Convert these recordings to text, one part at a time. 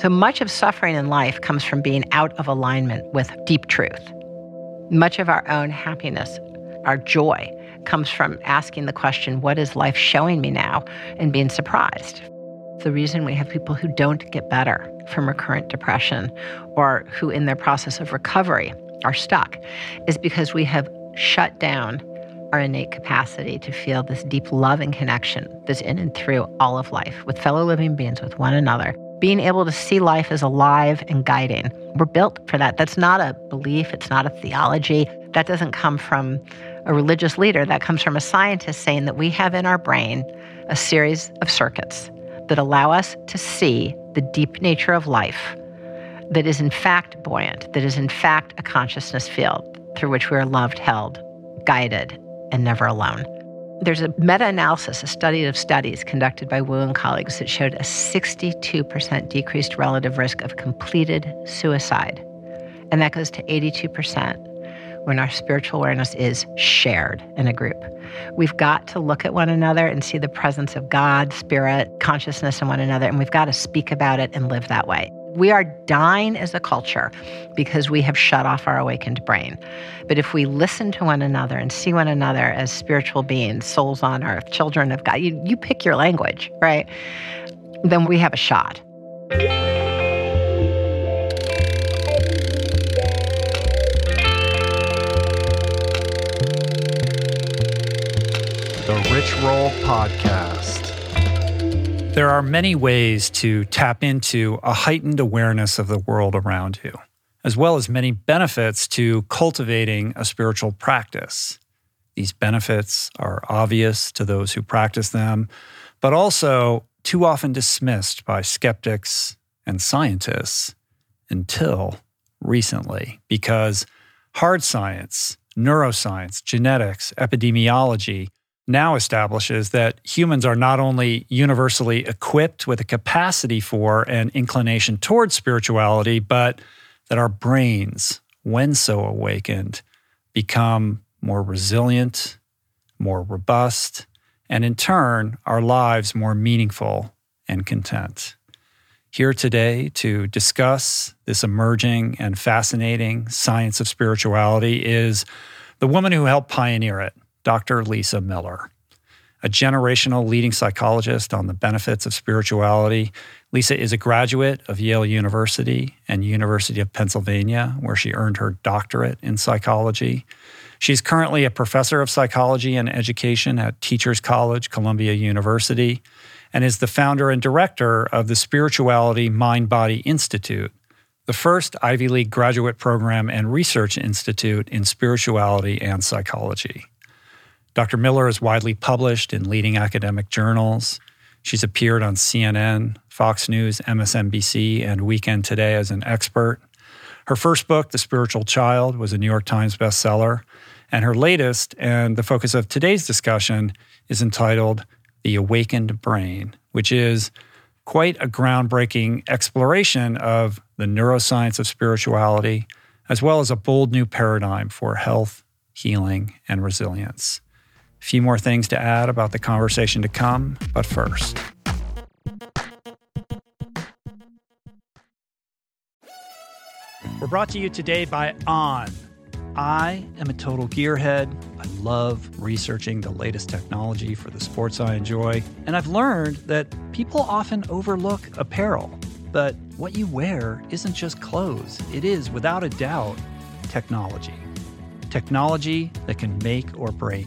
So much of suffering in life comes from being out of alignment with deep truth. Much of our own happiness, our joy, comes from asking the question, What is life showing me now? and being surprised. The reason we have people who don't get better from recurrent depression or who, in their process of recovery, are stuck is because we have shut down our innate capacity to feel this deep love and connection that's in and through all of life with fellow living beings, with one another. Being able to see life as alive and guiding. We're built for that. That's not a belief, it's not a theology. That doesn't come from a religious leader. That comes from a scientist saying that we have in our brain a series of circuits that allow us to see the deep nature of life that is in fact buoyant, that is in fact a consciousness field through which we are loved, held, guided, and never alone. There's a meta analysis, a study of studies conducted by Wu and colleagues that showed a 62% decreased relative risk of completed suicide. And that goes to 82% when our spiritual awareness is shared in a group. We've got to look at one another and see the presence of God, spirit, consciousness in one another, and we've got to speak about it and live that way. We are dying as a culture because we have shut off our awakened brain. But if we listen to one another and see one another as spiritual beings, souls on earth, children of God, you, you pick your language, right? Then we have a shot. The Rich Roll Podcast. There are many ways to tap into a heightened awareness of the world around you, as well as many benefits to cultivating a spiritual practice. These benefits are obvious to those who practice them, but also too often dismissed by skeptics and scientists until recently, because hard science, neuroscience, genetics, epidemiology now establishes that humans are not only universally equipped with a capacity for and inclination towards spirituality, but that our brains, when so awakened, become more resilient, more robust, and in turn, our lives more meaningful and content. Here today to discuss this emerging and fascinating science of spirituality is the woman who helped pioneer it, Dr. Lisa Miller. A generational leading psychologist on the benefits of spirituality, Lisa is a graduate of Yale University and University of Pennsylvania, where she earned her doctorate in psychology. She's currently a professor of psychology and education at Teachers College, Columbia University, and is the founder and director of the Spirituality Mind Body Institute, the first Ivy League graduate program and research institute in spirituality and psychology. Dr. Miller is widely published in leading academic journals. She's appeared on CNN, Fox News, MSNBC, and Weekend Today as an expert. Her first book, The Spiritual Child, was a New York Times bestseller. And her latest, and the focus of today's discussion, is entitled The Awakened Brain, which is quite a groundbreaking exploration of the neuroscience of spirituality, as well as a bold new paradigm for health, healing, and resilience. A few more things to add about the conversation to come, but first. We're brought to you today by On. I am a total gearhead. I love researching the latest technology for the sports I enjoy. And I've learned that people often overlook apparel. But what you wear isn't just clothes, it is, without a doubt, technology. Technology that can make or break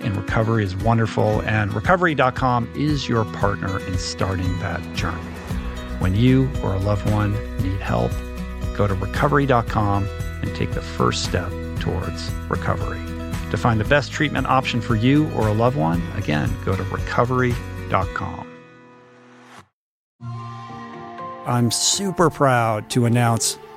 in recovery is wonderful, and recovery.com is your partner in starting that journey. When you or a loved one need help, go to recovery.com and take the first step towards recovery. To find the best treatment option for you or a loved one, again, go to recovery.com. I'm super proud to announce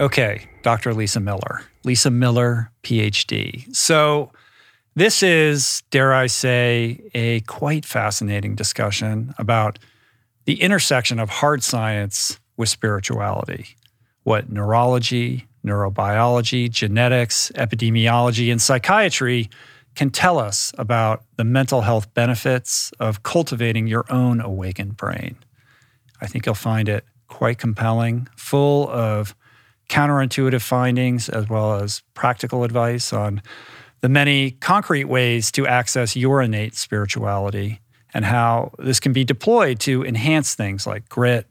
Okay, Dr. Lisa Miller. Lisa Miller, PhD. So, this is, dare I say, a quite fascinating discussion about the intersection of hard science with spirituality. What neurology, neurobiology, genetics, epidemiology, and psychiatry can tell us about the mental health benefits of cultivating your own awakened brain. I think you'll find it quite compelling, full of counterintuitive findings as well as practical advice on the many concrete ways to access your innate spirituality and how this can be deployed to enhance things like grit,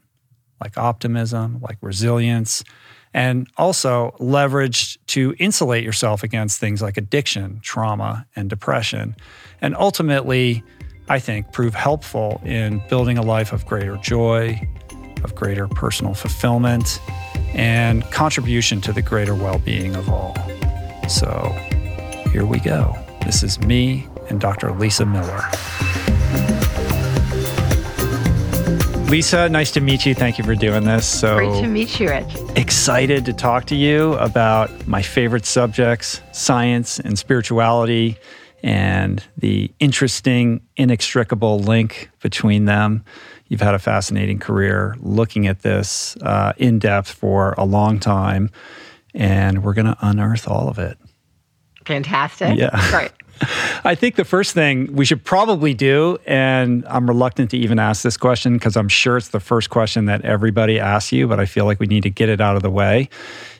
like optimism, like resilience, and also leveraged to insulate yourself against things like addiction, trauma, and depression. And ultimately, I think, prove helpful in building a life of greater joy, of greater personal fulfillment, and contribution to the greater well being of all. So, here we go. This is me and Dr. Lisa Miller. Lisa, nice to meet you. Thank you for doing this. So Great to meet you, Rich. Excited to talk to you about my favorite subjects, science and spirituality, and the interesting, inextricable link between them. You've had a fascinating career looking at this uh, in depth for a long time, and we're going to unearth all of it. Fantastic. Yeah. Great. I think the first thing we should probably do, and I'm reluctant to even ask this question because I'm sure it's the first question that everybody asks you, but I feel like we need to get it out of the way.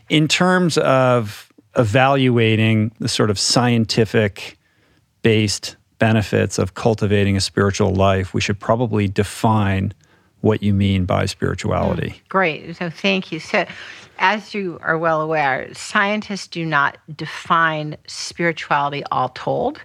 In terms of evaluating the sort of scientific based benefits of cultivating a spiritual life, we should probably define what you mean by spirituality. Mm, great. So, thank you. So, as you are well aware, scientists do not define spirituality all told.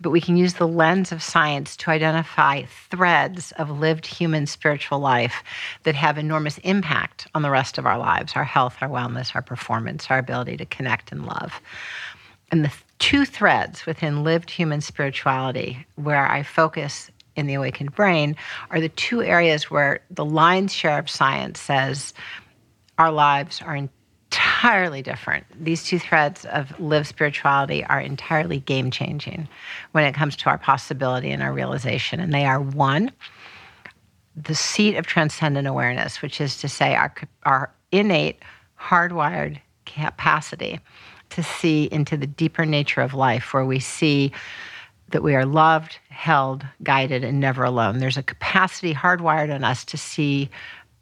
but we can use the lens of science to identify threads of lived human spiritual life that have enormous impact on the rest of our lives our health, our wellness, our performance, our ability to connect and love. And the two threads within lived human spirituality where I focus in the awakened brain are the two areas where the lion's share of science says our lives are entirely different. These two threads of lived spirituality are entirely game changing when it comes to our possibility and our realization. And they are one, the seat of transcendent awareness, which is to say, our, our innate, hardwired capacity to see into the deeper nature of life, where we see that we are loved, held, guided, and never alone. There's a capacity hardwired in us to see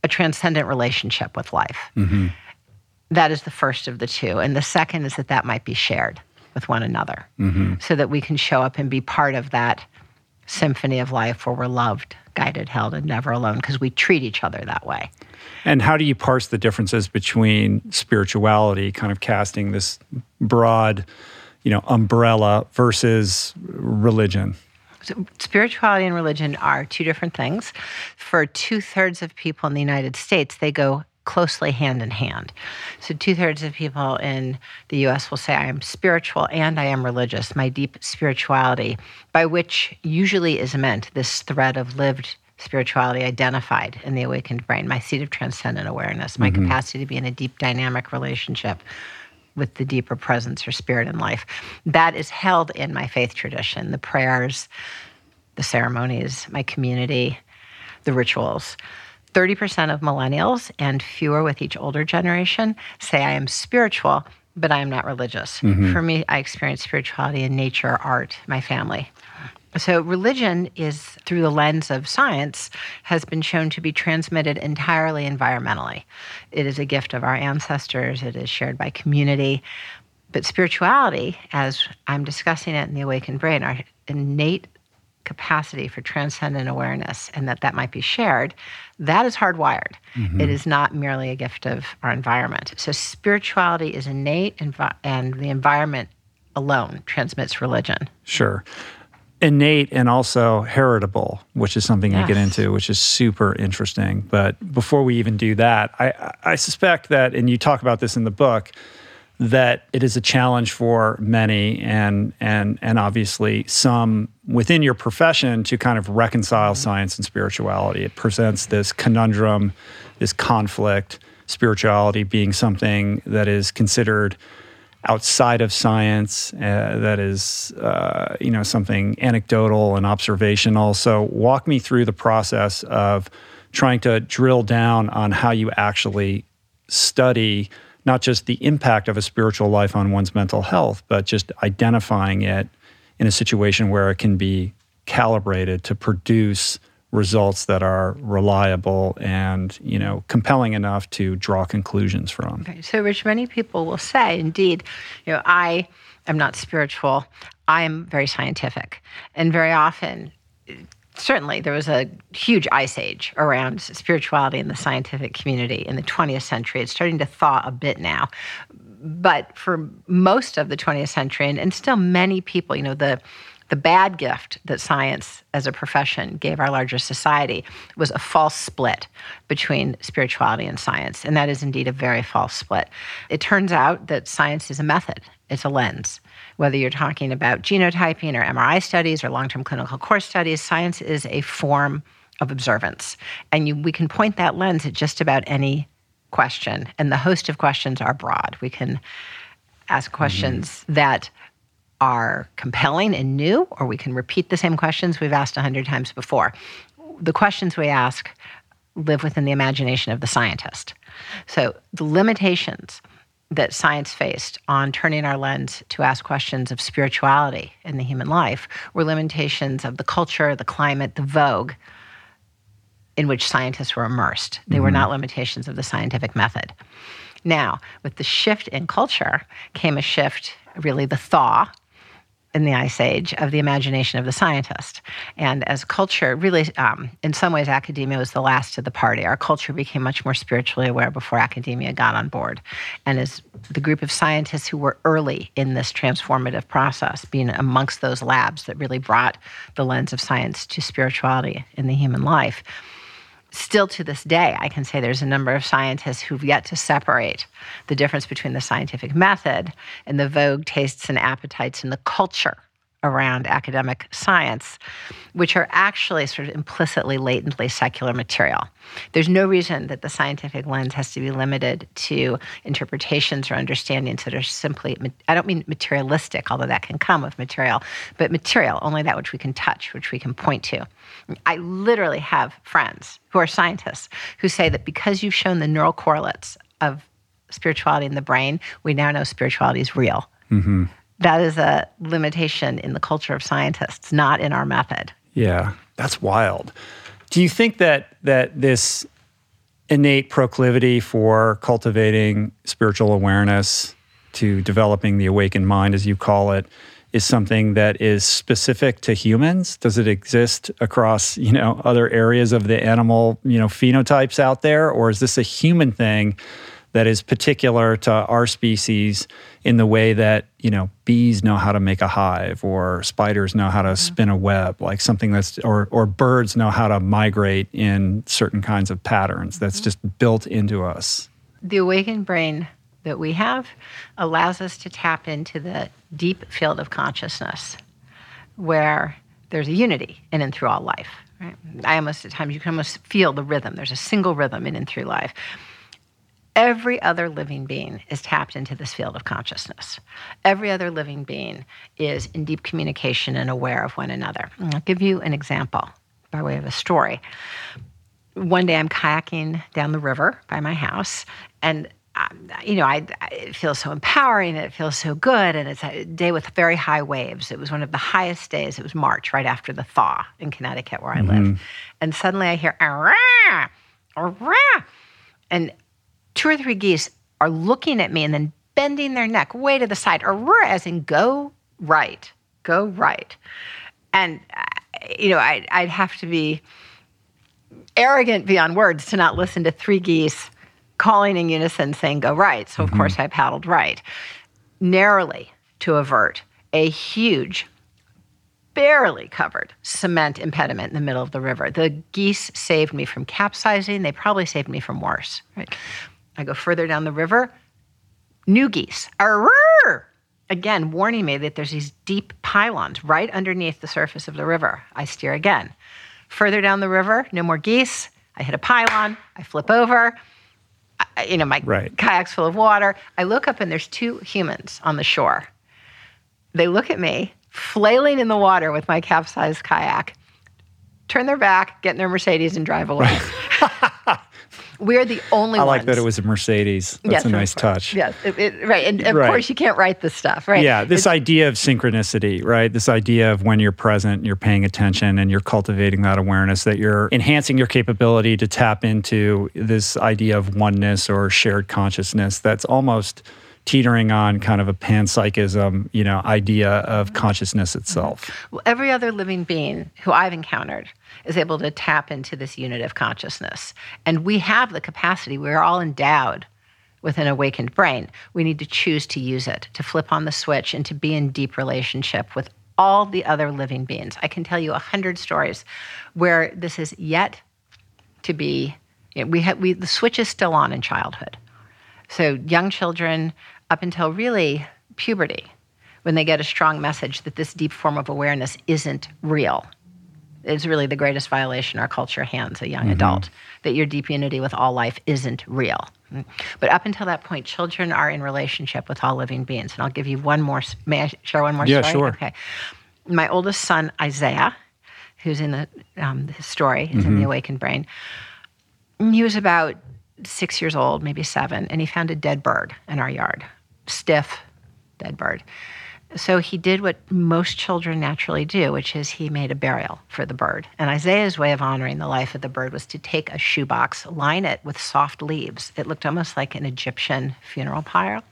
a transcendent relationship with life. Mm-hmm. That is the first of the two. And the second is that that might be shared with one another mm-hmm. so that we can show up and be part of that symphony of life where we're loved, guided, held, and never alone because we treat each other that way. And how do you parse the differences between spirituality, kind of casting this broad, you know, umbrella versus religion? So spirituality and religion are two different things. For two thirds of people in the United States, they go closely hand in hand. So, two thirds of people in the US will say, I am spiritual and I am religious, my deep spirituality, by which usually is meant this thread of lived spirituality identified in the awakened brain, my seat of transcendent awareness, my mm-hmm. capacity to be in a deep dynamic relationship with the deeper presence or spirit in life. That is held in my faith tradition, the prayers, the ceremonies, my community, the rituals. 30% of millennials and fewer with each older generation say I am spiritual, but I am not religious. Mm-hmm. For me, I experience spirituality in nature, art, my family. So, religion is, through the lens of science, has been shown to be transmitted entirely environmentally. It is a gift of our ancestors, it is shared by community. But spirituality, as I'm discussing it in the awakened brain, our innate capacity for transcendent awareness and that that might be shared, that is hardwired. Mm-hmm. It is not merely a gift of our environment. So spirituality is innate, and, and the environment alone transmits religion. Sure innate and also heritable, which is something yes. I get into, which is super interesting. But before we even do that, I, I suspect that, and you talk about this in the book, that it is a challenge for many and and and obviously some within your profession to kind of reconcile science and spirituality. It presents this conundrum, this conflict, spirituality being something that is considered outside of science uh, that is uh, you know something anecdotal and observational so walk me through the process of trying to drill down on how you actually study not just the impact of a spiritual life on one's mental health but just identifying it in a situation where it can be calibrated to produce results that are reliable and you know compelling enough to draw conclusions from. Okay. So, which many people will say, indeed, you know, I am not spiritual. I am very scientific, and very often. Certainly, there was a huge ice age around spirituality in the scientific community in the 20th century. It's starting to thaw a bit now. But for most of the 20th century, and, and still many people, you know, the the bad gift that science as a profession gave our larger society was a false split between spirituality and science. And that is indeed a very false split. It turns out that science is a method, it's a lens. Whether you're talking about genotyping or MRI studies or long term clinical course studies, science is a form of observance. And you, we can point that lens at just about any question. And the host of questions are broad. We can ask questions mm-hmm. that are compelling and new, or we can repeat the same questions we've asked a hundred times before. The questions we ask live within the imagination of the scientist. So the limitations that science faced on turning our lens to ask questions of spirituality in the human life were limitations of the culture, the climate, the vogue in which scientists were immersed. They mm-hmm. were not limitations of the scientific method. Now, with the shift in culture came a shift, really the thaw in the ice age of the imagination of the scientist. And as culture, really, um, in some ways, academia was the last to the party. Our culture became much more spiritually aware before academia got on board. And as the group of scientists who were early in this transformative process, being amongst those labs that really brought the lens of science to spirituality in the human life, still to this day, I can say there's a number of scientists who've yet to separate the difference between the scientific method and the vogue tastes and appetites and the culture around academic science, which are actually sort of implicitly, latently secular material. There's no reason that the scientific lens has to be limited to interpretations or understandings that are simply, I don't mean materialistic, although that can come with material, but material, only that which we can touch, which we can point to. I literally have friends who are scientists who say that because you've shown the neural correlates of spirituality in the brain, we now know spirituality is real. Mm-hmm that is a limitation in the culture of scientists, not in our method. Yeah, that's wild. Do you think that that this innate proclivity for cultivating spiritual awareness to developing the awakened mind as you call it is something that is specific to humans does it exist across you know other areas of the animal you know phenotypes out there or is this a human thing that is particular to our species in the way that you know bees know how to make a hive or spiders know how to spin a web like something that's or or birds know how to migrate in certain kinds of patterns that's mm-hmm. just built into us. The awakened brain that we have allows us to tap into the deep field of consciousness where there's a unity in and through all life right? I almost at times you can almost feel the rhythm. There's a single rhythm in and through life Every other living being is tapped into this field of consciousness. Every other living being is in deep communication and aware of one another. I'll give you an example by way of a story. One day I'm kayaking down the river by my house, and um, you know, I, I, it feels so empowering and it feels so good. And it's a day with very high waves. It was one of the highest days. It was March, right after the thaw in Connecticut, where I mm-hmm. live. And suddenly I hear, Arrah! Arrah! and two or three geese are looking at me and then bending their neck way to the side, or as in go right, go right. And, uh, you know, I, I'd have to be arrogant beyond words to not listen to three geese calling in unison saying go right. So, of mm-hmm. course, I paddled right, narrowly to avert a huge, barely covered cement impediment in the middle of the river. The geese saved me from capsizing. They probably saved me from worse. Right? I go further down the river, new geese. Arrr! Again, warning me that there's these deep pylons right underneath the surface of the river. I steer again. Further down the river, no more geese. I hit a pylon. I flip over. I, you know, my right. kayak's full of water. I look up and there's two humans on the shore. They look at me, flailing in the water with my capsized kayak, turn their back, get in their Mercedes, and drive away. Right. We're the only I like ones. that it was a Mercedes. That's yes, a nice touch. Yes, it, it, right. And of right. course, you can't write this stuff, right? Yeah, this it's, idea of synchronicity, right? This idea of when you're present, you're paying attention, and you're cultivating that awareness, that you're enhancing your capability to tap into this idea of oneness or shared consciousness that's almost teetering on kind of a panpsychism, you know, idea of consciousness itself. Well, every other living being who I've encountered is able to tap into this unit of consciousness. And we have the capacity, we're all endowed with an awakened brain. We need to choose to use it, to flip on the switch, and to be in deep relationship with all the other living beings. I can tell you a hundred stories where this is yet to be. You know, we have we the switch is still on in childhood. So young children up until really puberty, when they get a strong message that this deep form of awareness isn't real. It's really the greatest violation our culture hands a young mm-hmm. adult that your deep unity with all life isn't real. But up until that point, children are in relationship with all living beings. And I'll give you one more. May I share one more yeah, story? sure. Okay. My oldest son, Isaiah, who's in the um, his story, is mm-hmm. in the awakened brain. He was about six years old, maybe seven, and he found a dead bird in our yard stiff dead bird. So he did what most children naturally do, which is he made a burial for the bird. And Isaiah's way of honoring the life of the bird was to take a shoebox, line it with soft leaves. It looked almost like an Egyptian funeral pile.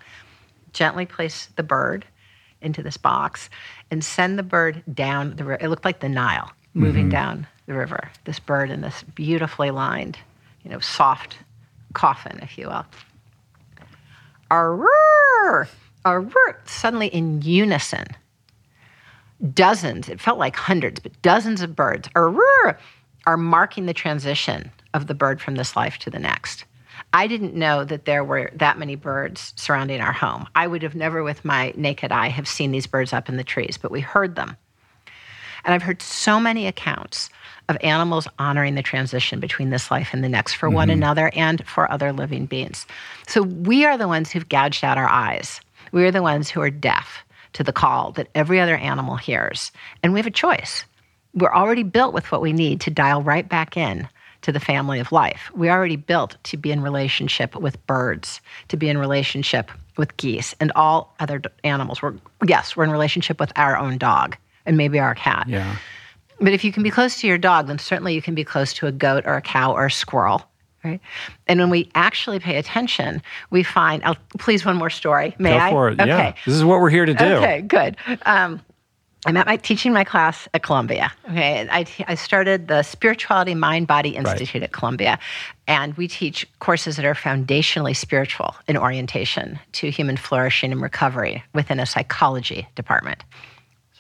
Gently place the bird into this box and send the bird down the river. It looked like the Nile moving mm-hmm. down the river. This bird in this beautifully lined, you know, soft coffin, if you will. Arr, arr, suddenly in unison, dozens, it felt like hundreds, but dozens of birds arr, are marking the transition of the bird from this life to the next. I didn't know that there were that many birds surrounding our home. I would have never, with my naked eye, have seen these birds up in the trees, but we heard them. And I've heard so many accounts of animals honoring the transition between this life and the next for one mm-hmm. another and for other living beings. So we are the ones who've gouged out our eyes. We are the ones who are deaf to the call that every other animal hears. And we have a choice. We're already built with what we need to dial right back in to the family of life. We are already built to be in relationship with birds, to be in relationship with geese and all other animals. We're yes, we're in relationship with our own dog and maybe our cat. Yeah. But if you can be close to your dog, then certainly you can be close to a goat or a cow or a squirrel. Right? And when we actually pay attention, we find. Oh, please, one more story. May Go I? for it. Okay. Yeah. This is what we're here to do. Okay, good. Um, I'm at my teaching my class at Columbia. Okay, I, I started the Spirituality Mind Body Institute at Columbia, and we teach courses that are foundationally spiritual in orientation to human flourishing and recovery within a psychology department.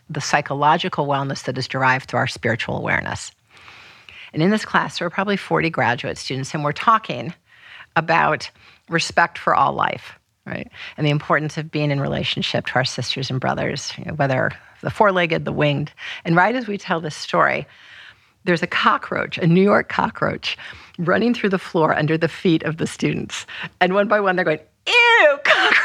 The psychological wellness that is derived through our spiritual awareness. And in this class, there are probably 40 graduate students, and we're talking about respect for all life, right? And the importance of being in relationship to our sisters and brothers, you know, whether the four legged, the winged. And right as we tell this story, there's a cockroach, a New York cockroach, running through the floor under the feet of the students. And one by one, they're going, Ew, cockroach,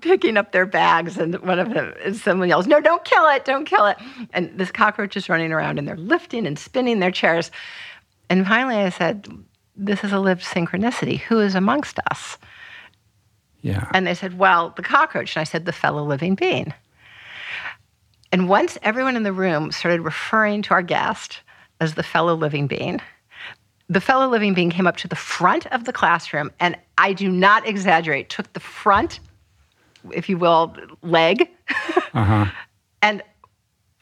picking up their bags. And one of them, and someone yells, No, don't kill it, don't kill it. And this cockroach is running around and they're lifting and spinning their chairs. And finally, I said, This is a lived synchronicity. Who is amongst us? Yeah. And they said, Well, the cockroach. And I said, The fellow living being. And once everyone in the room started referring to our guest as the fellow living being, the fellow living being came up to the front of the classroom and I do not exaggerate, took the front, if you will, leg Uh-huh. and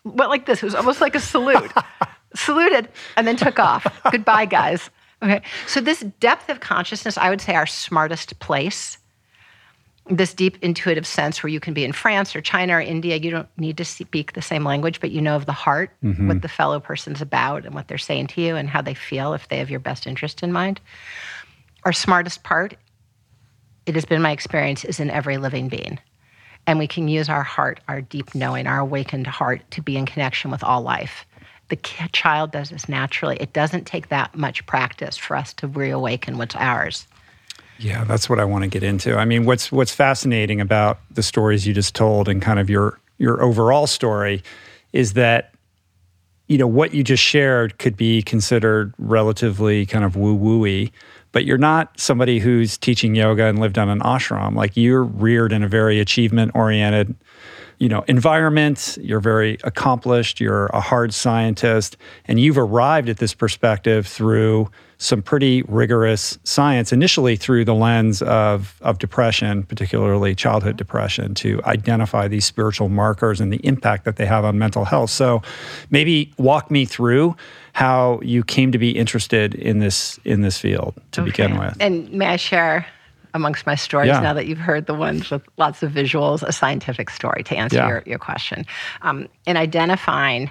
went like this. It was almost like a salute. Saluted and then took off. Goodbye, guys. Okay. So, this depth of consciousness, I would say our smartest place, this deep intuitive sense where you can be in France or China or India, you don't need to speak the same language, but you know of the heart, what the fellow person's about and what they're saying to you and how they feel if they have your best interest in mind. Our smartest part, it has been my experience, is in every living being. And we can use our heart, our deep knowing, our awakened heart to be in connection with all life. The child does this naturally. It doesn't take that much practice for us to reawaken what's ours. Yeah, that's what I want to get into. I mean, what's what's fascinating about the stories you just told and kind of your your overall story is that you know what you just shared could be considered relatively kind of woo wooey, but you're not somebody who's teaching yoga and lived on an ashram. Like you're reared in a very achievement oriented you know environment. You're very accomplished. You're a hard scientist. And you've arrived at this perspective through some pretty rigorous science initially through the lens of of depression particularly childhood mm-hmm. depression to identify these spiritual markers and the impact that they have on mental health. So maybe walk me through how you came to be interested in this in this field to begin with And may I share amongst my stories Yeah. now that you've heard the ones with lots of visuals, a scientific story to answer Yeah. your, your question. Um, in identifying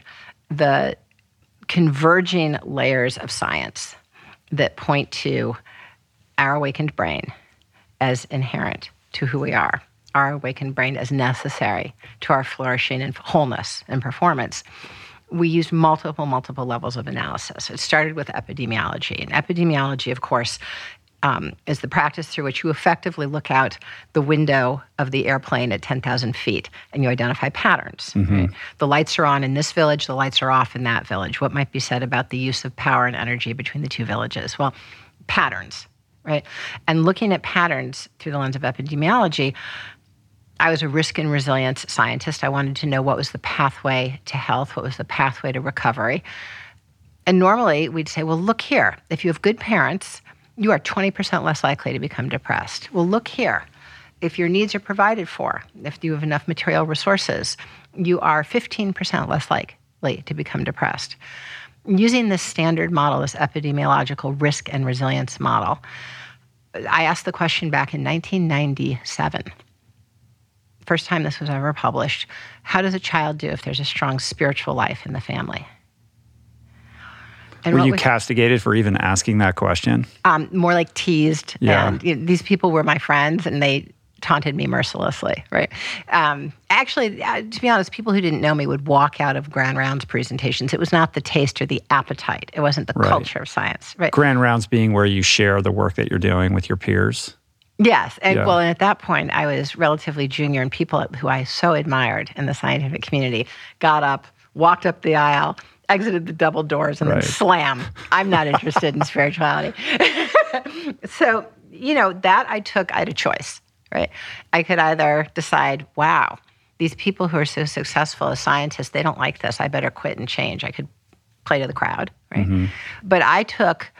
the converging layers of science that point to our awakened brain as inherent to who we are, our awakened brain as necessary to our flourishing and wholeness and performance. We used multiple, multiple levels of analysis. It started with epidemiology. And epidemiology, of course, um, is the practice through which you effectively look out the window of the airplane at 10,000 feet and you identify patterns. right? The lights are on in this village, the lights are off in that village. What might be said about the use of power and energy between the two villages? Well, patterns, right? And looking at patterns through the lens of epidemiology, I was a risk and resilience scientist. I wanted to know what was the pathway to health, what was the pathway to recovery. And normally we'd say, well, look here. If you have good parents, you are 20% less likely to become depressed. Well, look here. if your needs are provided for, if you have enough material resources, you are 15% less likely to become depressed. Using this standard model, this epidemiological risk and resilience model, I asked the question back in 1997. First time this was ever published. How does a child do if there's a strong spiritual life in the family? And were you castigated for even asking that question? Um, more like teased. Yeah. And you know, these people were my friends, and they taunted me mercilessly, right? Um, actually, uh, to be honest, people who didn't know me would walk out of Grand Rounds presentations. It was not the taste or the appetite. It wasn't the right. culture of science, right? Grand Rounds being where you share the work that you're doing with your peers. Yes, and yeah. well, and at that point, I was relatively junior, and people who I so admired in the scientific community got up, walked up the aisle, exited the double doors, and right. then slam. I'm not interested in spirituality. so, you know, that I took. I had a choice right? I could either decide, wow, these people who are so successful as scientists, they don't like this. I better quit and change. I could play to the crowd, right? Mm-hmm. But I took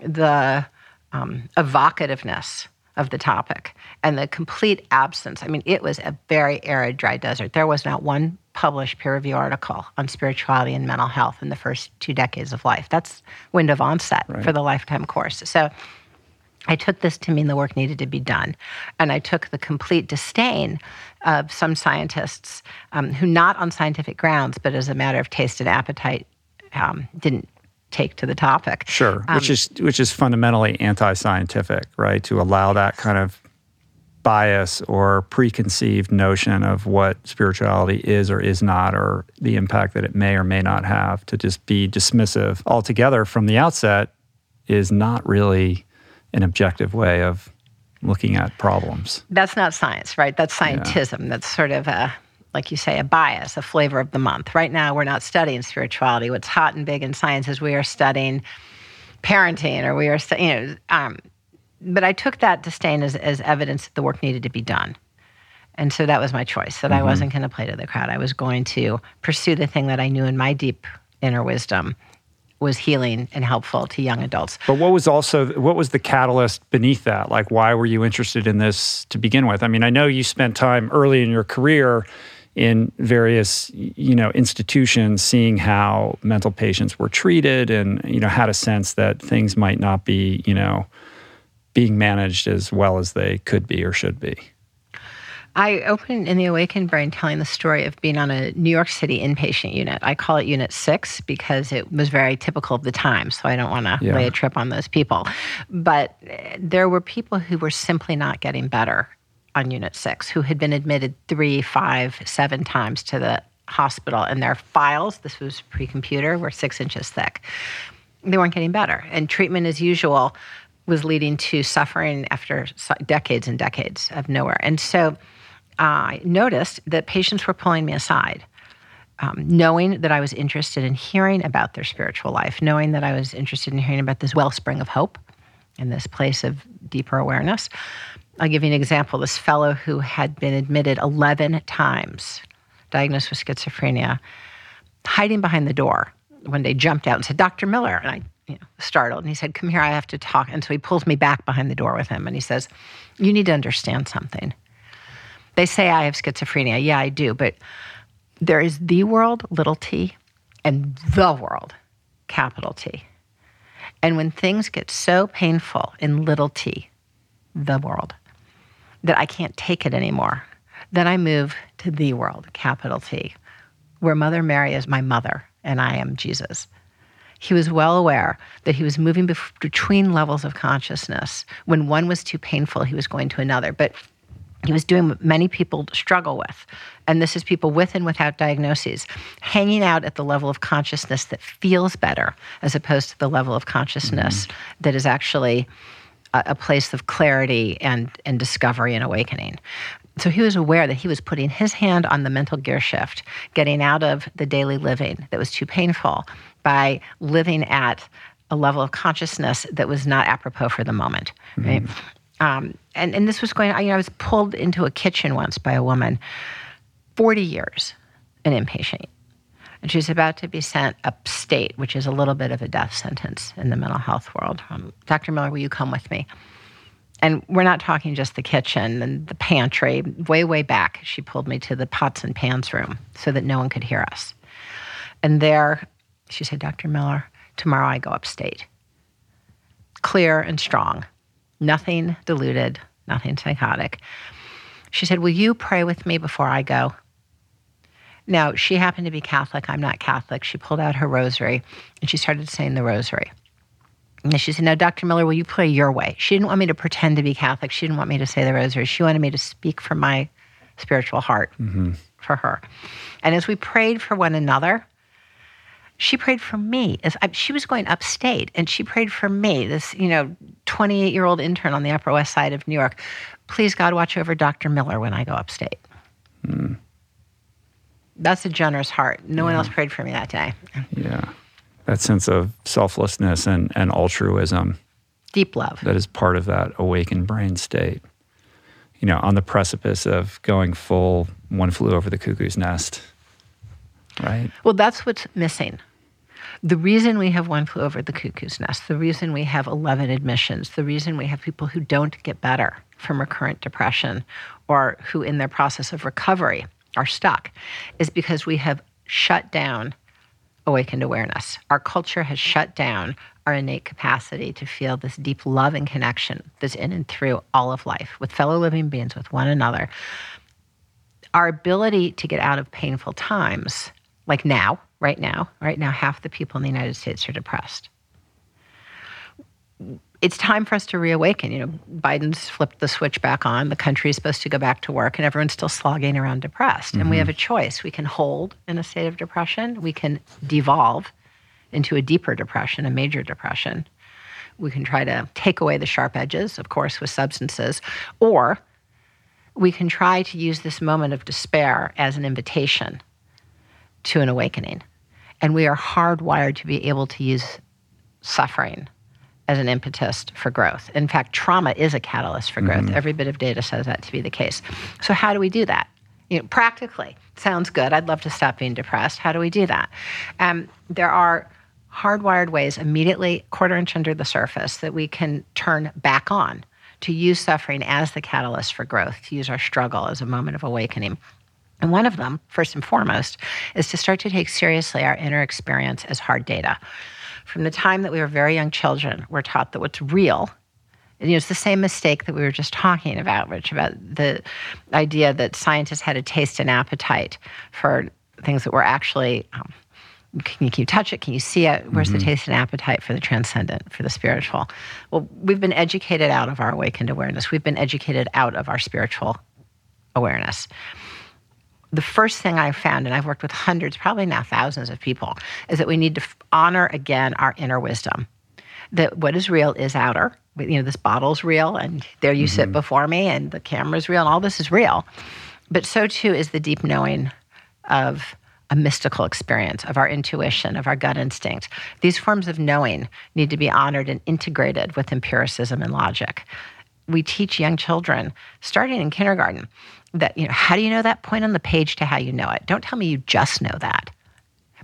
the um, evocativeness of the topic and the complete absence. I mean, it was a very arid, dry desert. There was not one published peer review article on spirituality and mental health in the first two decades of life. That's window of onset right. for the lifetime course. So I took this to mean the work needed to be done. And I took the complete disdain of some scientists um, who, not on scientific grounds, but as a matter of taste and appetite, um, didn't take to the topic. Sure, um, which is which is fundamentally anti-scientific, right? To allow that kind of bias or preconceived notion of what spirituality is or is not, or the impact that it may or may not have, to just be dismissive altogether from the outset, is not really an objective way of looking at problems. That's not science, right? That's scientism. Yeah. That's sort of a, like you say, a bias, a flavor of the month. Right now, we're not studying spirituality. What's hot and big in science is we are studying parenting, or we are, you know. Um, but I took that disdain as, as evidence that the work needed to be done. And so that was my choice that mm-hmm. I wasn't going to play to the crowd. I was going to pursue the thing that I knew in my deep inner wisdom was healing and helpful to young adults. But what was also what was the catalyst beneath that? Like why were you interested in this to begin with? I mean, I know you spent time early in your career in various you know institutions seeing how mental patients were treated and you know had a sense that things might not be, you know, being managed as well as they could be or should be. I opened in the Awakened Brain telling the story of being on a New York City inpatient unit. I call it Unit 6 because it was very typical of the time, so I don't want to yeah. lay a trip on those people. But eh, there were people who were simply not getting better on Unit 6 who had been admitted three, five, seven times to the hospital, and their files, this was pre computer, were six inches thick. They weren't getting better. And treatment, as usual, was leading to suffering after decades and decades of nowhere. And so, I noticed that patients were pulling me aside. Um, knowing that I was interested in hearing about their spiritual life, knowing that I was interested in hearing about this wellspring of hope and this place of deeper awareness. I'll give you an example. This fellow who had been admitted 11 times, diagnosed with schizophrenia, hiding behind the door, one day jumped out and said, Dr. Miller. And I, you know, startled. And he said, Come here, I have to talk. And so he pulls me back behind the door with him and he says, You need to understand something. They say I have schizophrenia. Yeah, I do. But there is the world, little t, and the world, capital T. And when things get so painful in little t, the world, that I can't take it anymore, then I move to the world, capital T, where Mother Mary is my mother and I am Jesus. He was well aware that he was moving between levels of consciousness. When one was too painful, he was going to another. But he was doing what many people struggle with. And this is people with and without diagnoses, hanging out at the level of consciousness that feels better as opposed to the level of consciousness mm-hmm. that is actually a, place of clarity and, and discovery and awakening. So he was aware that he was putting his hand on the mental gear shift, getting out of the daily living that was too painful by living at a level of consciousness that was not apropos for the moment, right? Mm-hmm. Um, and, and this was going, you know, I was pulled into a kitchen once by a woman, 40 years, an inpatient. And she's about to be sent upstate, which is a little bit of a death sentence in the mental health world. Um, Dr. Miller, will you come with me? And we're not talking just the kitchen and the pantry. Way, way back, she pulled me to the pots and pans room so that no one could hear us. And there, she said, Dr. Miller, tomorrow I go upstate. Clear and strong, nothing diluted, nothing psychotic. She said, Will you pray with me before I go? Now, she happened to be Catholic. I'm not Catholic. She pulled out her rosary and she started saying the rosary. And she said, Now, Dr. Miller, will you pray your way? She didn't want me to pretend to be Catholic. She didn't want me to say the rosary. She wanted me to speak from my spiritual heart mm-hmm. for her. And as we prayed for one another, she prayed for me as I, she was going upstate and she prayed for me this you know 28 year old intern on the upper west side of new york please god watch over dr miller when i go upstate mm. That's a generous heart no yeah. one else prayed for me that day yeah that sense of selflessness and, and altruism. Deep love. That is part of that awakened brain state. You know, on the precipice of going full one flew over the cuckoo's nest. Right? Well, that's what's missing. The reason we have one flew over the cuckoo's nest, the reason we have 11 admissions, the reason we have people who don't get better from recurrent depression or who, in their process of recovery, are stuck is because we have shut down awakened awareness. Our culture has shut down our innate capacity to feel this deep love and connection that's in and through all of life with fellow living beings, with one another. Our ability to get out of painful times, like now, right now, right now, half the people in the United States are depressed it's time for us to reawaken. You know, Biden's flipped the switch back on. The country is supposed to go back to work, and everyone's still slogging around depressed. Mm-hmm. And we have mm-hmm. a choice. We can hold in a state of depression. We can devolve into a deeper depression, a major depression. We can try to take away the sharp edges, of course, with substances, or we can try to use this moment of despair as an invitation to an awakening. And we are hardwired to be able to use suffering as an impetus for growth. In fact, trauma is a catalyst for growth. Mm-hmm. Every bit of data says that to be the case. So, how do we do that? You know, practically, sounds good. I'd love to stop being depressed. How do we do that? Um, there are hardwired ways immediately, quarter inch under the surface, that we can turn back on to use suffering as the catalyst for growth, to use our struggle as a moment of awakening. And one of them, first and foremost, is to start to take seriously our inner experience as hard data from the time that we were very young children, we're taught that what's real you know, it's the same mistake that we were just talking about, Rich, about the idea that scientists had a taste and appetite for things that were actually. Um, can you, can you touch it? Can you see it? Where's mm-hmm. the taste and appetite for the transcendent, for the spiritual? Well, we've been educated out of our awakened awareness. We've been educated out of our spiritual awareness the first thing I found, and I've worked with hundreds, probably now thousands of people, is that we need to honor again our inner wisdom. That what is real is outer. You know, this bottle's real, and there you mm-hmm. sit before me, and the camera's real, and all this is real. But so too is the deep knowing of a mystical experience, of our intuition, of our gut instinct. These forms of knowing need to be honored and integrated with empiricism and logic. We teach young children, starting in kindergarten, that, you know, how do you know that? Point on the page to how you know it. Don't tell me you just know that.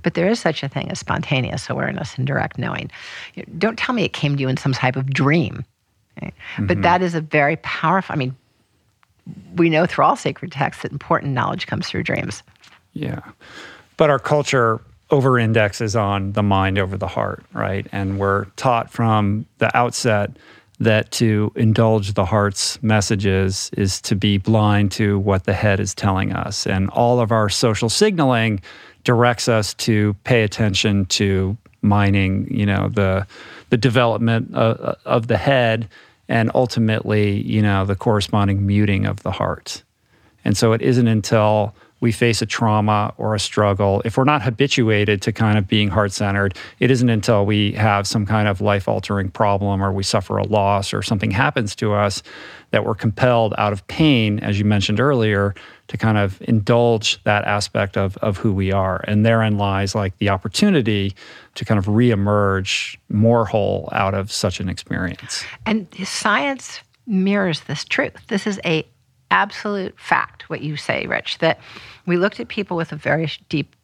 But there is such a thing as spontaneous awareness and direct knowing. You know, don't tell me it came to you in some type of dream. Right? Mm-hmm. But that is a very powerful, I mean, we know through all sacred texts that important knowledge comes through dreams. Yeah. But our culture over indexes on the mind over the heart, right? And we're taught from the outset that to indulge the heart's messages is to be blind to what the head is telling us. And all of our social signaling directs us to pay attention to mining, you know, the the development of, of the head and ultimately, you know, the corresponding muting of the heart. And so it isn't until we face a trauma or a struggle, if we're not habituated to kind of being heart centered, it isn't until we have some kind of life altering problem or we suffer a loss or something happens to us that we're compelled out of pain, as you mentioned earlier, to kind of indulge that aspect of, of who we are. And therein lies like the opportunity to kind of reemerge more whole out of such an experience. And science mirrors this truth. This is a absolute fact, what you say, Rich, that we looked at people with a very deep,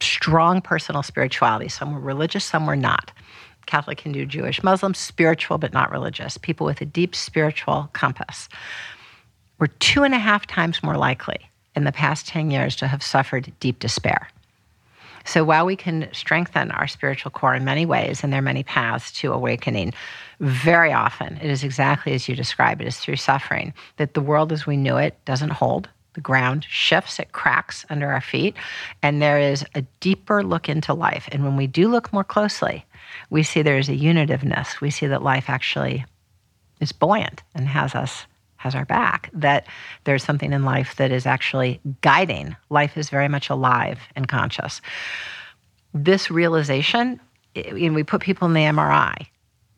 strong personal spirituality. Some were religious, some were not. Catholic, Hindu, Jewish, Muslim, spiritual but not religious, people with a deep spiritual compass, were two and a half times more likely in the past 10 years to have suffered deep despair. So while we can strengthen our spiritual core in many ways, and there are many paths to awakening, very often it is exactly as you describe it is through suffering that the world as we knew it doesn't hold. The ground shifts, it cracks under our feet, and there is a deeper look into life. And when we do look more closely, we see there is a unitiveness. We see that life actually is buoyant and has us has our back, that there's something in life that is actually guiding. Life is very much alive and conscious. This realization, and we put people in the MRI,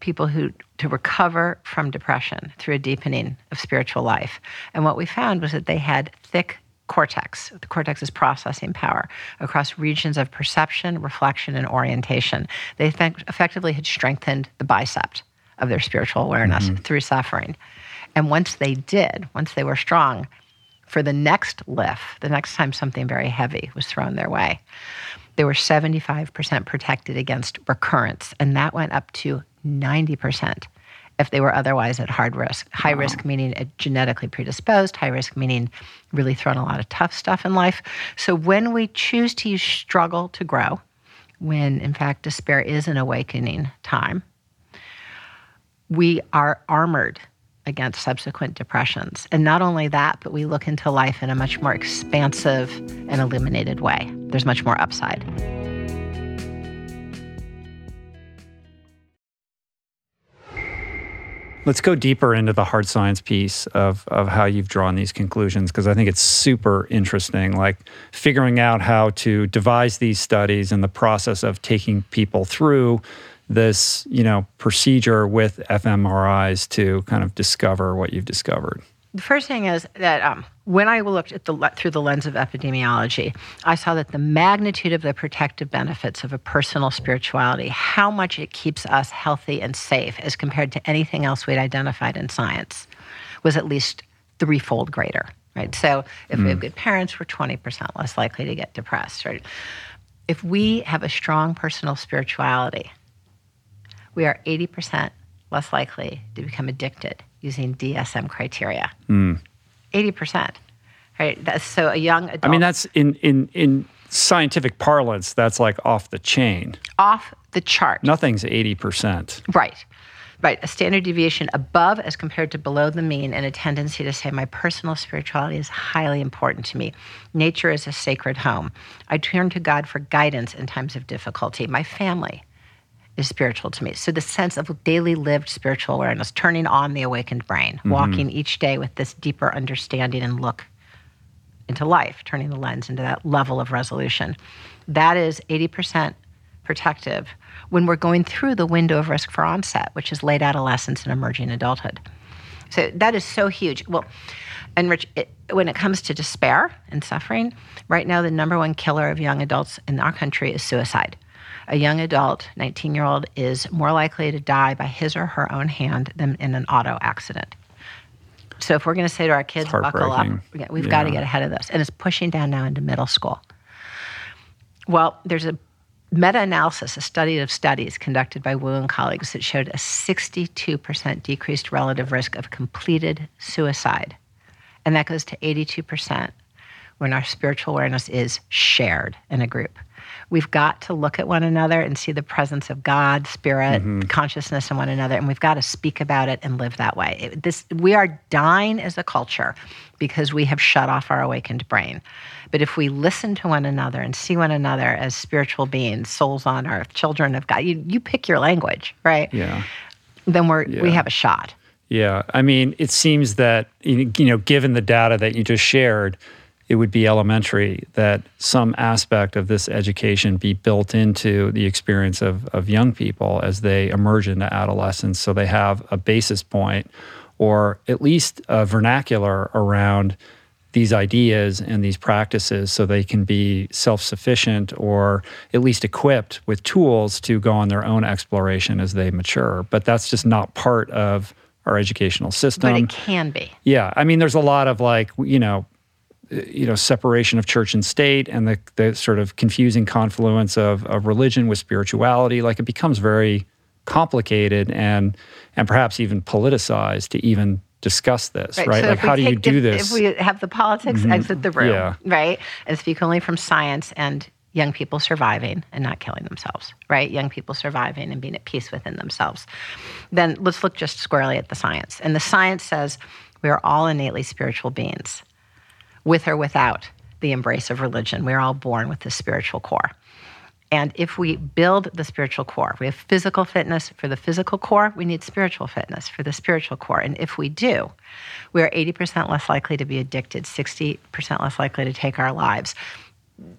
people who to recover from depression through a deepening of spiritual life. And what we found was that they had thick cortex. The cortex is processing power across regions of perception, reflection, and orientation. They effectively had strengthened the bicep of their spiritual awareness mm-hmm. through suffering. And once they did, once they were strong, for the next lift, the next time something very heavy was thrown their way, they were 75% protected against recurrence. And that went up to 90% if they were otherwise at hard risk. High wow. risk meaning genetically predisposed, high risk meaning really thrown a lot of tough stuff in life. So when we choose to use struggle to grow, when in fact despair is an awakening time, we are armored against subsequent depressions. And not only that, but we look into life in a much more expansive and illuminated way. There's much more upside. Let's go deeper into the hard science piece of, of how you've drawn these conclusions, because I think it's super interesting. Like figuring out how to devise these studies and the process of taking people through this, you know, procedure with fMRIs to kind of discover what you've discovered? The first thing is that um, when I looked at the through the lens of epidemiology, I saw that the magnitude of the protective benefits of a personal spirituality, how much it keeps us healthy and safe as compared to anything else we'd identified in science, was at least threefold greater. Right. So if mm. we have mm. good parents, we're twenty percent less likely to get depressed. Right. If we have a strong personal spirituality, we are 80% less likely to become addicted using DSM criteria. Mm. 80%. Right? That's so a young adult. I mean, that's in, in, in scientific parlance, that's like off the chain. Off the chart. Nothing's 80%. Right. Right. A standard deviation above as compared to below the mean, and a tendency to say, my personal spirituality is highly important to me. Nature is a sacred home. I turn to God for guidance in times of difficulty. My family is spiritual to me. So the sense of daily lived spiritual awareness, turning on the awakened brain, mm-hmm. walking each day with this deeper understanding and look into life, turning the lens into that level of resolution. That is 80% protective when we're going through the window of risk for onset, which is late adolescence and emerging adulthood. So that is so huge. Well, and Rich, it, when it comes to despair and suffering, right now the number one killer of young adults in our country is suicide a young adult, 19 year old, is more likely to die by his or her own hand than in an auto accident. So if we're going to say to our kids, buckle up, we've yeah. got to get ahead of this. And it's pushing down now into middle school. Well, there's a meta analysis, a study of studies conducted by Wu and colleagues that showed a 62% decreased relative risk of completed suicide. And that goes to 82% when our spiritual awareness is shared in a group. We've got to look at one another and see the presence of God, spirit, mm-hmm. consciousness in one another, and we've got to speak about it and live that way. It, this we are dying as a culture because we have shut off our awakened brain. But if we listen to one another and see one another as spiritual beings, souls on earth, children of God, you, you pick your language, right? Yeah. Then we're yeah. we have a shot. Yeah, I mean, it seems that you know, given the data that you just shared, it would be elementary that some aspect of this education be built into the experience of, of young people as they emerge into adolescence so they have a basis point or at least a vernacular around these ideas and these practices so they can be self sufficient or at least equipped with tools to go on their own exploration as they mature. But that's just not part of our educational system. But it can be. Yeah. I mean, there's a lot of like, you know, you know separation of church and state and the, the sort of confusing confluence of, of religion with spirituality like it becomes very complicated and and perhaps even politicized to even discuss this, right? right? So like, how do you do if, this? If we have the politics, mm-hmm. exit the room, yeah. right? And speak only from science and young people surviving and not killing themselves, right? Young people surviving and being at peace within themselves. Then let's look just squarely at the science. And the science says we are all innately spiritual beings, with or without the embrace of religion. We're all born with this spiritual core. And if we build the spiritual core, we have physical fitness for the physical core, we need spiritual fitness for the spiritual core. And if we do, we are 80% less likely to be addicted, 60% less likely to take our lives.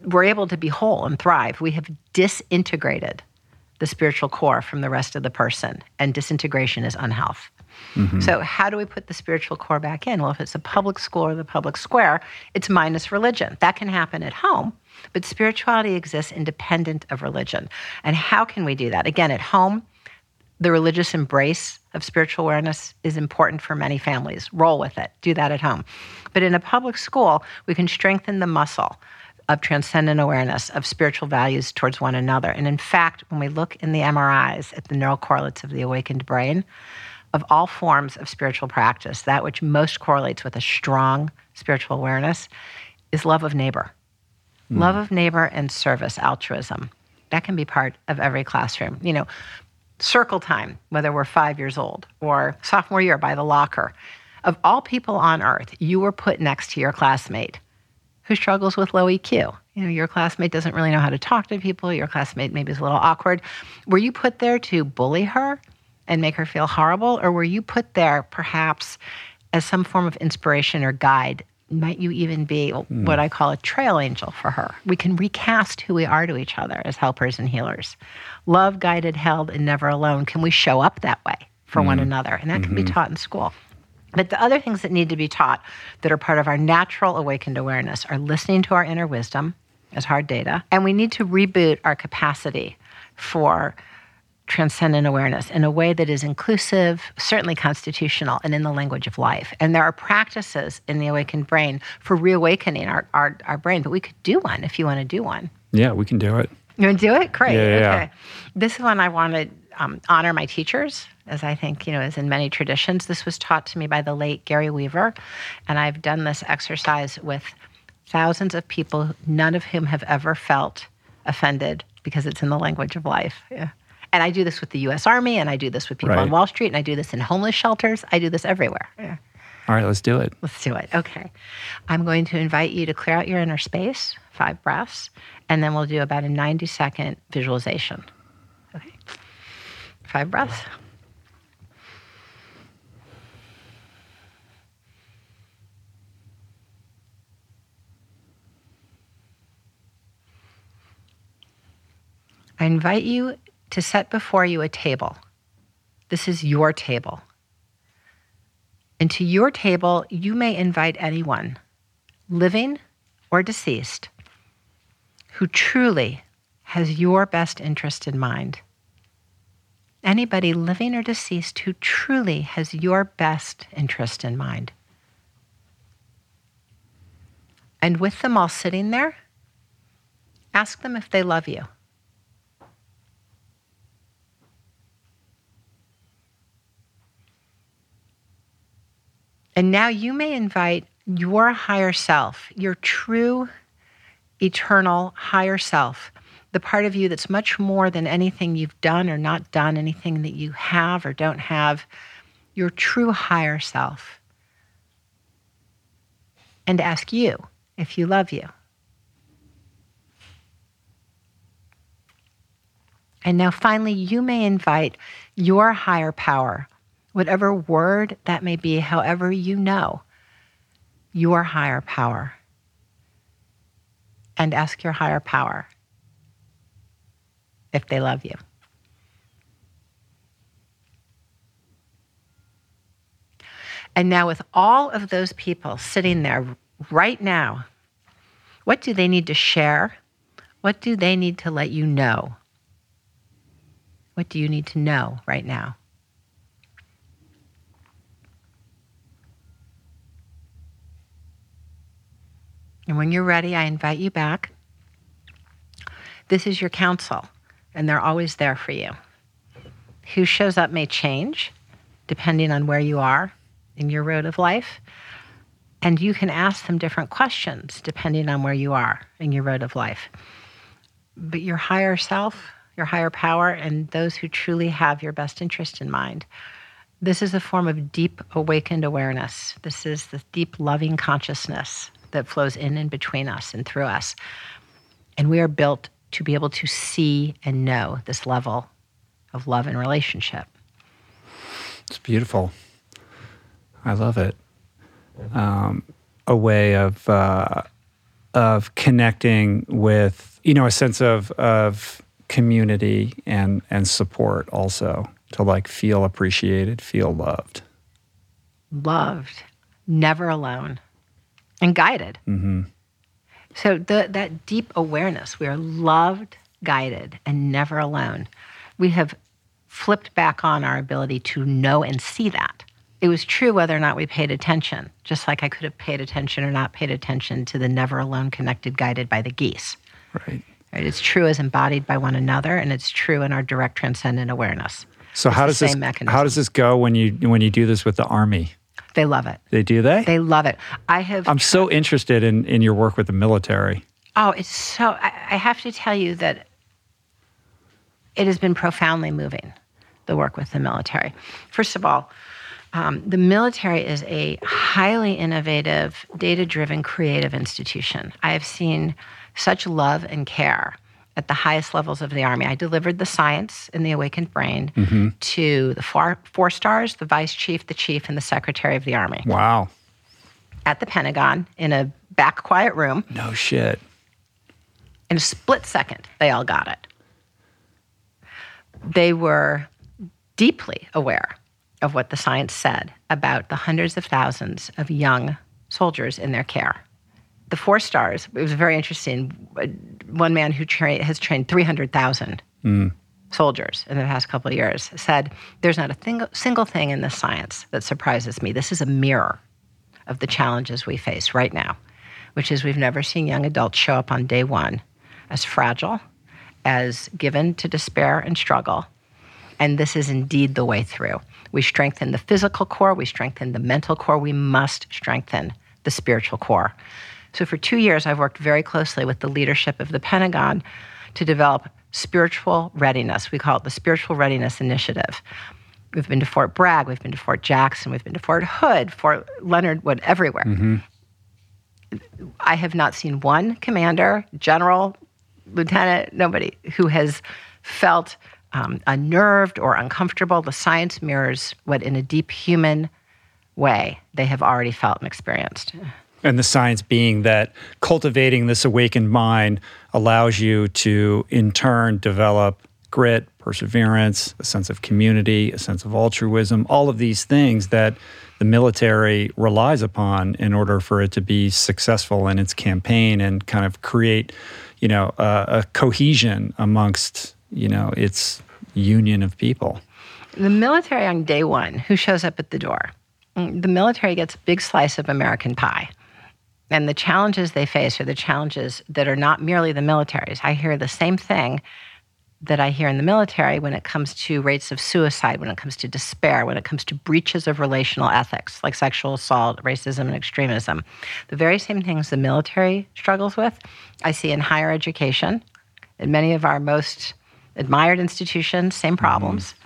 We're able to be whole and thrive. We have disintegrated the spiritual core from the rest of the person, and disintegration is unhealth. Mm-hmm. So, how do we put the spiritual core back in? Well, if it's a public school or the public square, it's minus religion. That can happen at home but spirituality exists independent of religion. And how can we do that? Again, at home, the religious embrace of spiritual awareness is important for many families. Roll with it, do that at home. But in a public school, we can strengthen the muscle of transcendent awareness of spiritual values towards one another. And in fact, when we look in the MRIs at the neural correlates of the awakened brain, of all forms of spiritual practice, that which most correlates with a strong spiritual awareness is love of neighbor. Mm. Love of neighbor and service, altruism. That can be part of every classroom. You know, circle time, whether we're five years old or sophomore year by the locker. Of all people on earth, you were put next to your classmate who struggles with low EQ. You know, your classmate doesn't really know how to talk to people. Your classmate maybe is a little awkward. Were you put there to bully her and make her feel horrible? Or were you put there perhaps as some form of inspiration or guide might you even be mm. what I call a trail angel for her? We can recast who we are to each other as helpers and healers. Love, guided, held, and never alone. Can we show up that way for mm. one another? And that mm-hmm. can be mm-hmm. taught in school. But the other things that need to be taught that are part of our natural awakened awareness are listening to our inner wisdom as hard data, and we need to reboot our capacity for transcendent awareness in a way that is inclusive, certainly constitutional, and in the language of life. And there are practices in the awakened brain for reawakening our, our, our brain, but we could do one if you want to do one. Yeah, we can do it. You want to do it? Great. Yeah, yeah, okay. This one I want to um, honor my teachers, as I think, you know, as in many traditions. This was taught to me by the late Gary Weaver. And I've done this exercise with thousands of people, none of whom have ever felt offended because it's in the language of life. Yeah. And I do this with the U.S. Army, and I do this with people right. on Wall Street, and I do this in homeless shelters. I do this everywhere. Yeah. All right, let's do it. Let's do it. Okay. I'm going to invite you to clear out your inner space, five breaths, and then we'll do about a 90 second visualization. Okay. Five breaths. I invite you to set before you a table. This is your table. And to your table, you may invite anyone, living or deceased, who truly has your best interest in mind. Anybody living or deceased who truly has your best interest in mind. And with them all sitting there, ask them if they love you. And now you may invite your higher self, your true, eternal higher self, the part of you that's much more than anything you've done or not done, anything that you have or don't have, your true higher self, and ask you if you love you. And now, finally, you may invite your higher power whatever word that may be, however you know your higher power. And ask your higher power if they love you. And now, with all of those people sitting there right now, what do they need to share? What do they need to let you know? What do you need to know right now? And when you're ready, I invite you back. This is your counsel, and they're always there for you. who shows up may change depending on where you are in your road of life. And you can ask them different questions depending on where you are in your road of life. But your higher self, your higher power, and those who truly have your best interest in mind, this is a form of deep awakened awareness. This is the deep loving consciousness that flows in and between us and through us. And we are built to be able to see and know this level of love and relationship. It's beautiful. I love it. Um, a way of uh, of connecting with you know a sense of of community and and support also to like feel appreciated, feel loved, loved, never alone, and guided. Mm-hmm. So the, that deep awareness, we are loved, guided, and never alone. We have flipped back on our ability to know and see that. It was true whether or not we paid attention, just like I could have paid attention or not paid attention to the never alone connected, guided by the geese. Right. right? It's true as embodied by one another, and it's true in our direct transcendent awareness. So it's how does this mechanism. how does this go when you when you do this with the army? They love it. They do they? They love it. I have. I'm so interested in in your work with the military. Oh, it's so. I, I have to tell you that it has been profoundly moving, the work with the military. First of all, um, the military is a highly innovative, data driven, creative institution. I have seen such love and care at the highest levels of the Army. I delivered the science in the awakened brain mm-hmm. to the four, four stars, the vice chief, the chief, and the secretary of the Army. Wow. At the Pentagon in a back quiet room. No shit. In a split second, they all got it. They were deeply aware of what the science said about the hundreds of thousands of young soldiers in their care the four stars, it was very interesting. One man who tra- has trained 300,000 mm. soldiers in the past couple of years said, There's not a thing- single thing in this science that surprises me. This is a mirror of the challenges we face right now, which is we've never seen young adults show up on day one as fragile, as given to despair and struggle. And this is indeed the way through. We strengthen the physical core, we strengthen the mental core, we must strengthen the spiritual core. So for two years, I've worked very closely with the leadership of the Pentagon to develop spiritual readiness. We call it the Spiritual Readiness Initiative. We've been to Fort Bragg, we've been to Fort Jackson, we've been to Fort Hood, Fort Leonard Wood, everywhere. Mm-hmm. I have not seen one commander, general, lieutenant, nobody who has felt um, unnerved or uncomfortable. The science mirrors what, in a deep human way, they have already felt and experienced. And the science being that cultivating this awakened mind allows you to, in turn, develop grit, perseverance, a sense of community, a sense of altruism, all of these things that the military relies upon in order for it to be successful in its campaign and kind of create, you know, a, cohesion amongst, you know, its union of people. The military on day one, who shows up at the door? Mm, the military gets a big slice of American pie. And the challenges they face are the challenges that are not merely the military's. I hear the same thing that I hear in the military when it comes to rates of suicide, when it comes to despair, when it comes to breaches of relational ethics like sexual assault, racism, and extremism. The very same things the military struggles with, I see in higher education, in many of our most admired institutions, same problems. Mm-hmm.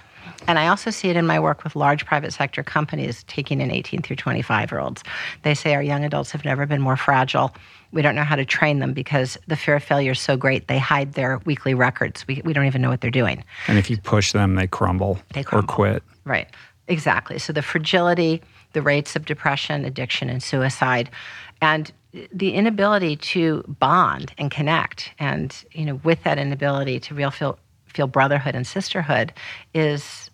And I also see it in my work with large private sector companies taking in 18 through 25 year olds. They say our young adults have never been more fragile. We don't know how to train them because the fear of failure is so great. They hide their weekly records. We, we don't even know what they're doing. And if you push them, they crumble, they crumble. or quit. Right. Exactly. So the fragility, the rates of depression, addiction, and suicide, and the inability to bond and connect, and you know, with that inability to real feel feel brotherhood and sisterhood, is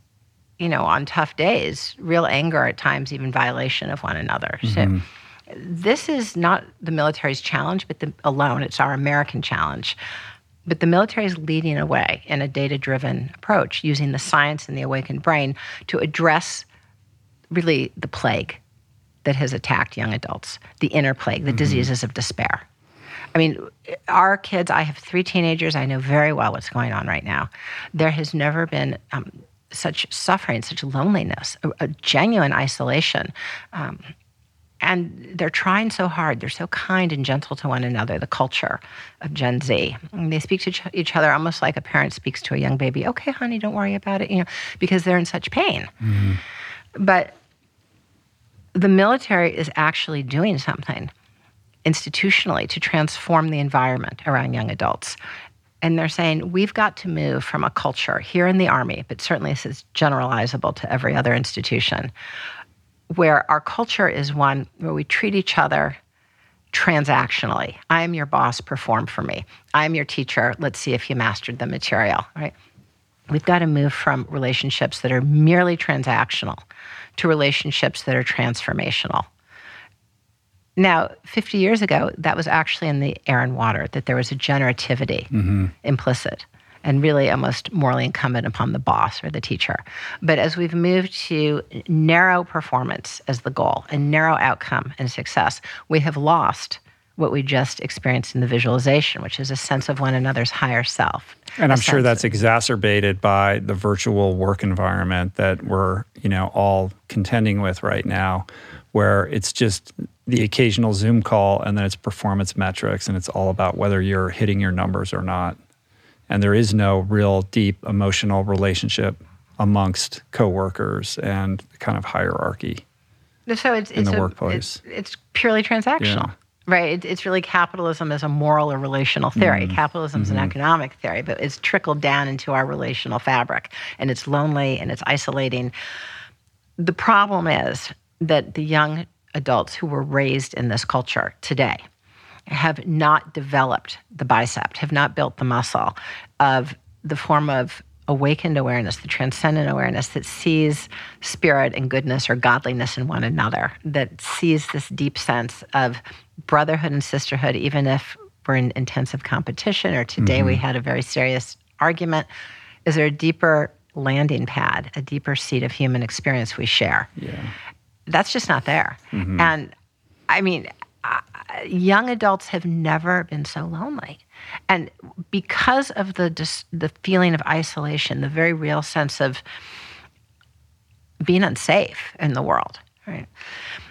you know, on tough days, real anger at times, even violation of one another. Mm-hmm. So this is not the military's challenge, but the, alone, it's our American challenge. But the military is leading a way in a data driven approach using the science and the awakened brain to address really the plague that has attacked young adults, the inner plague, the mm-hmm. diseases of despair. I mean, our kids, I have three teenagers. I know very well what's going on right now. There has never been um, such suffering, such loneliness, a, a genuine isolation. Um, and they're trying so hard. They're so kind and gentle to one another, the culture of Gen Z. And they speak to each other almost like a parent speaks to a young baby. Okay, honey, don't worry about it, you know, because they're in such pain. Mm-hmm. But the military is actually doing something institutionally to transform the environment around young adults. And they're saying we've got to move from a culture here in the Army, but certainly this is generalizable to every other institution, where our culture is one where we treat each other transactionally. I am your boss, perform for me. I am your teacher, let's see if you mastered the material, right? We've got to move from relationships that are merely transactional to relationships that are transformational. Now, 50 years ago, that was actually in the air and water, that there was a generativity mm-hmm. implicit and really almost morally incumbent upon the boss or the teacher. But as we've moved to narrow performance as the goal and narrow outcome and success, we have lost what we just experienced in the visualization, which is a sense of one another's higher self. And I'm sure that's exacerbated by the virtual work environment that we're, you know, all contending with right now, where it's just the occasional Zoom call and then it's performance metrics and it's all about whether you're hitting your numbers or not. And there is no real deep emotional relationship amongst coworkers and kind of hierarchy so it's, in it's the a, workplace. It's, it's purely transactional. Yeah. Right. It's really capitalism as a moral or relational theory. Mm. Capitalism is mm-hmm. an economic theory, but it's trickled down into our relational fabric and it's lonely and it's isolating. The problem is that the young adults who were raised in this culture today have not developed the bicep, have not built the muscle of the form of awakened awareness, the transcendent awareness that sees spirit and goodness or godliness in one another, that sees this deep sense of brotherhood and sisterhood, even if we're in intensive competition or today mm-hmm. we had a very serious argument. Is there a deeper landing pad, a deeper seat of human experience we share? Yeah. That's just not there. Mm-hmm. And I mean, uh, young adults have never been so lonely. And because of the dis- the feeling of isolation, the very real sense of being unsafe in the world, right?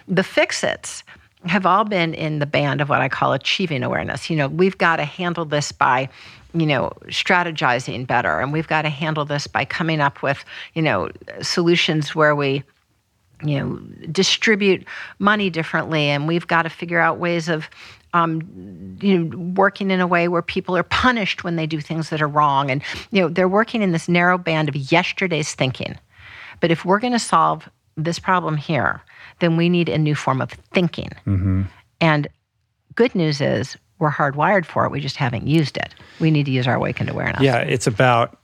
The fix-its have all been in the band of what I call achieving awareness. You know, we've got to handle this by you know strategizing better and we've got to handle this by coming up with you know solutions where we you know distribute money differently and we've got to figure out ways of um, you know, working in a way where people are punished when they do things that are wrong, and you know, they're working in this narrow band of yesterday's thinking. But if we're going to solve this problem here, then we need a new form of thinking. Mm-hmm. And good news is we're hardwired for it. We just haven't used it. We need to use our awakened awareness. Yeah, it's about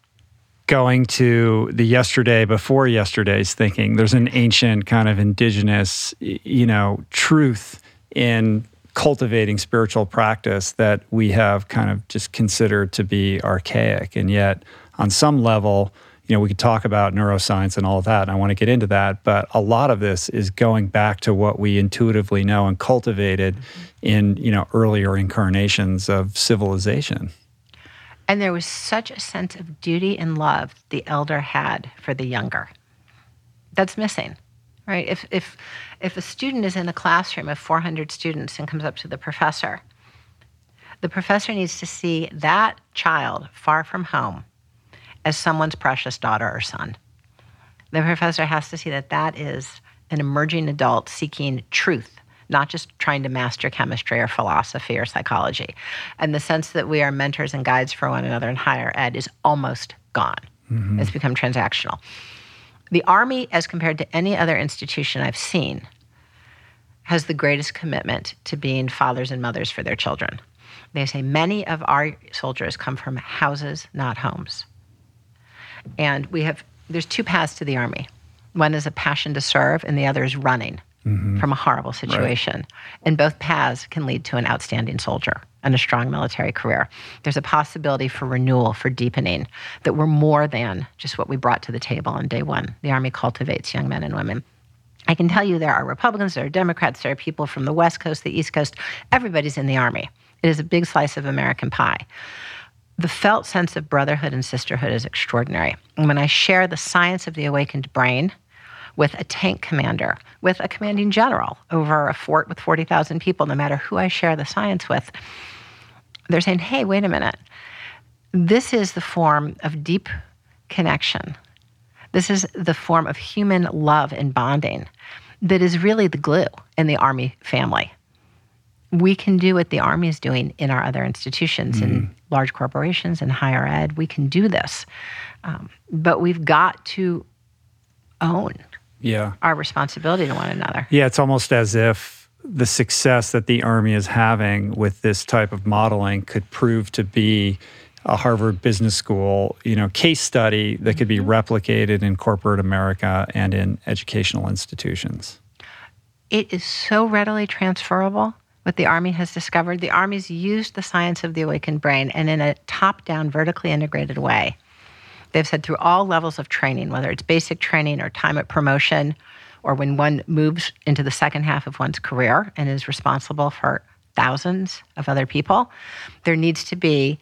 going to the yesterday before yesterday's thinking. There's an ancient kind of indigenous, you know, truth in cultivating spiritual practice that we have kind of just considered to be archaic. And yet, on some level, you know, we could talk about neuroscience and all of that, and I want to get into that. But a lot of this is going back to what we intuitively know and cultivated mm-hmm. in, you know, earlier incarnations of civilization. And there was such a sense of duty and love the elder had for the younger. That's missing, right? If, if, if a student is in a classroom of 400 students and comes up to the professor, the professor needs to see that child far from home as someone's precious daughter or son. The professor has to see that that is an emerging adult seeking truth not just trying to master chemistry or philosophy or psychology. And the sense that we are mentors and guides for one another in higher ed is almost gone. Mm-hmm. It's become transactional. The Army, as compared to any other institution I've seen, has the greatest commitment to being fathers and mothers for their children. They say many of our soldiers come from houses, not homes. And we have, there's two paths to the Army. One is a passion to serve, and the other is running mm-hmm. from a horrible situation. Right. And both paths can lead to an outstanding soldier and a strong military career. There's a possibility for renewal, for deepening, that we're more than just what we brought to the table on day one. The Army cultivates young men and women. I can tell you there are Republicans, there are Democrats, there are people from the West Coast, the East Coast. Everybody's in the Army. It is a big slice of American pie. the felt sense of brotherhood and sisterhood is extraordinary. And when I share the science of the awakened brain with a tank commander, with a commanding general over a fort with 40,000 people, no matter who I share the science with, they're saying, hey, wait a minute. This is the form of deep connection. This is the form of human love and bonding that is really the glue in the Army family. We can do what the Army is doing in our other institutions, mm. in large corporations, in higher ed. We can do this. Um, but we've got to own yeah. our responsibility to one another. Yeah, it's almost as if the success that the Army is having with this type of modeling could prove to be a Harvard Business School, you know, case study that could be mm-hmm. replicated in corporate America and in educational institutions. It is so readily transferable. What the Army has discovered, the Army's used the science of the awakened brain and in a top-down, vertically integrated way. They've said through all levels of training, whether it's basic training or time at promotion, or when one moves into the second half of one's career and is responsible for thousands of other people, there needs to be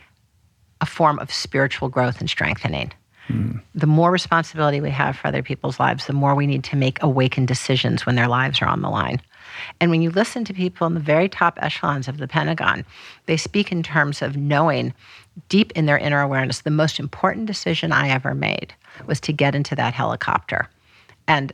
a form of spiritual growth and strengthening. Mm. The more responsibility we have for other people's lives, the more we need to make awakened decisions when their lives are on the line. And when you listen to people in the very top echelons of the Pentagon, they speak in terms of knowing deep in their inner awareness the most important decision I ever made was to get into that helicopter. And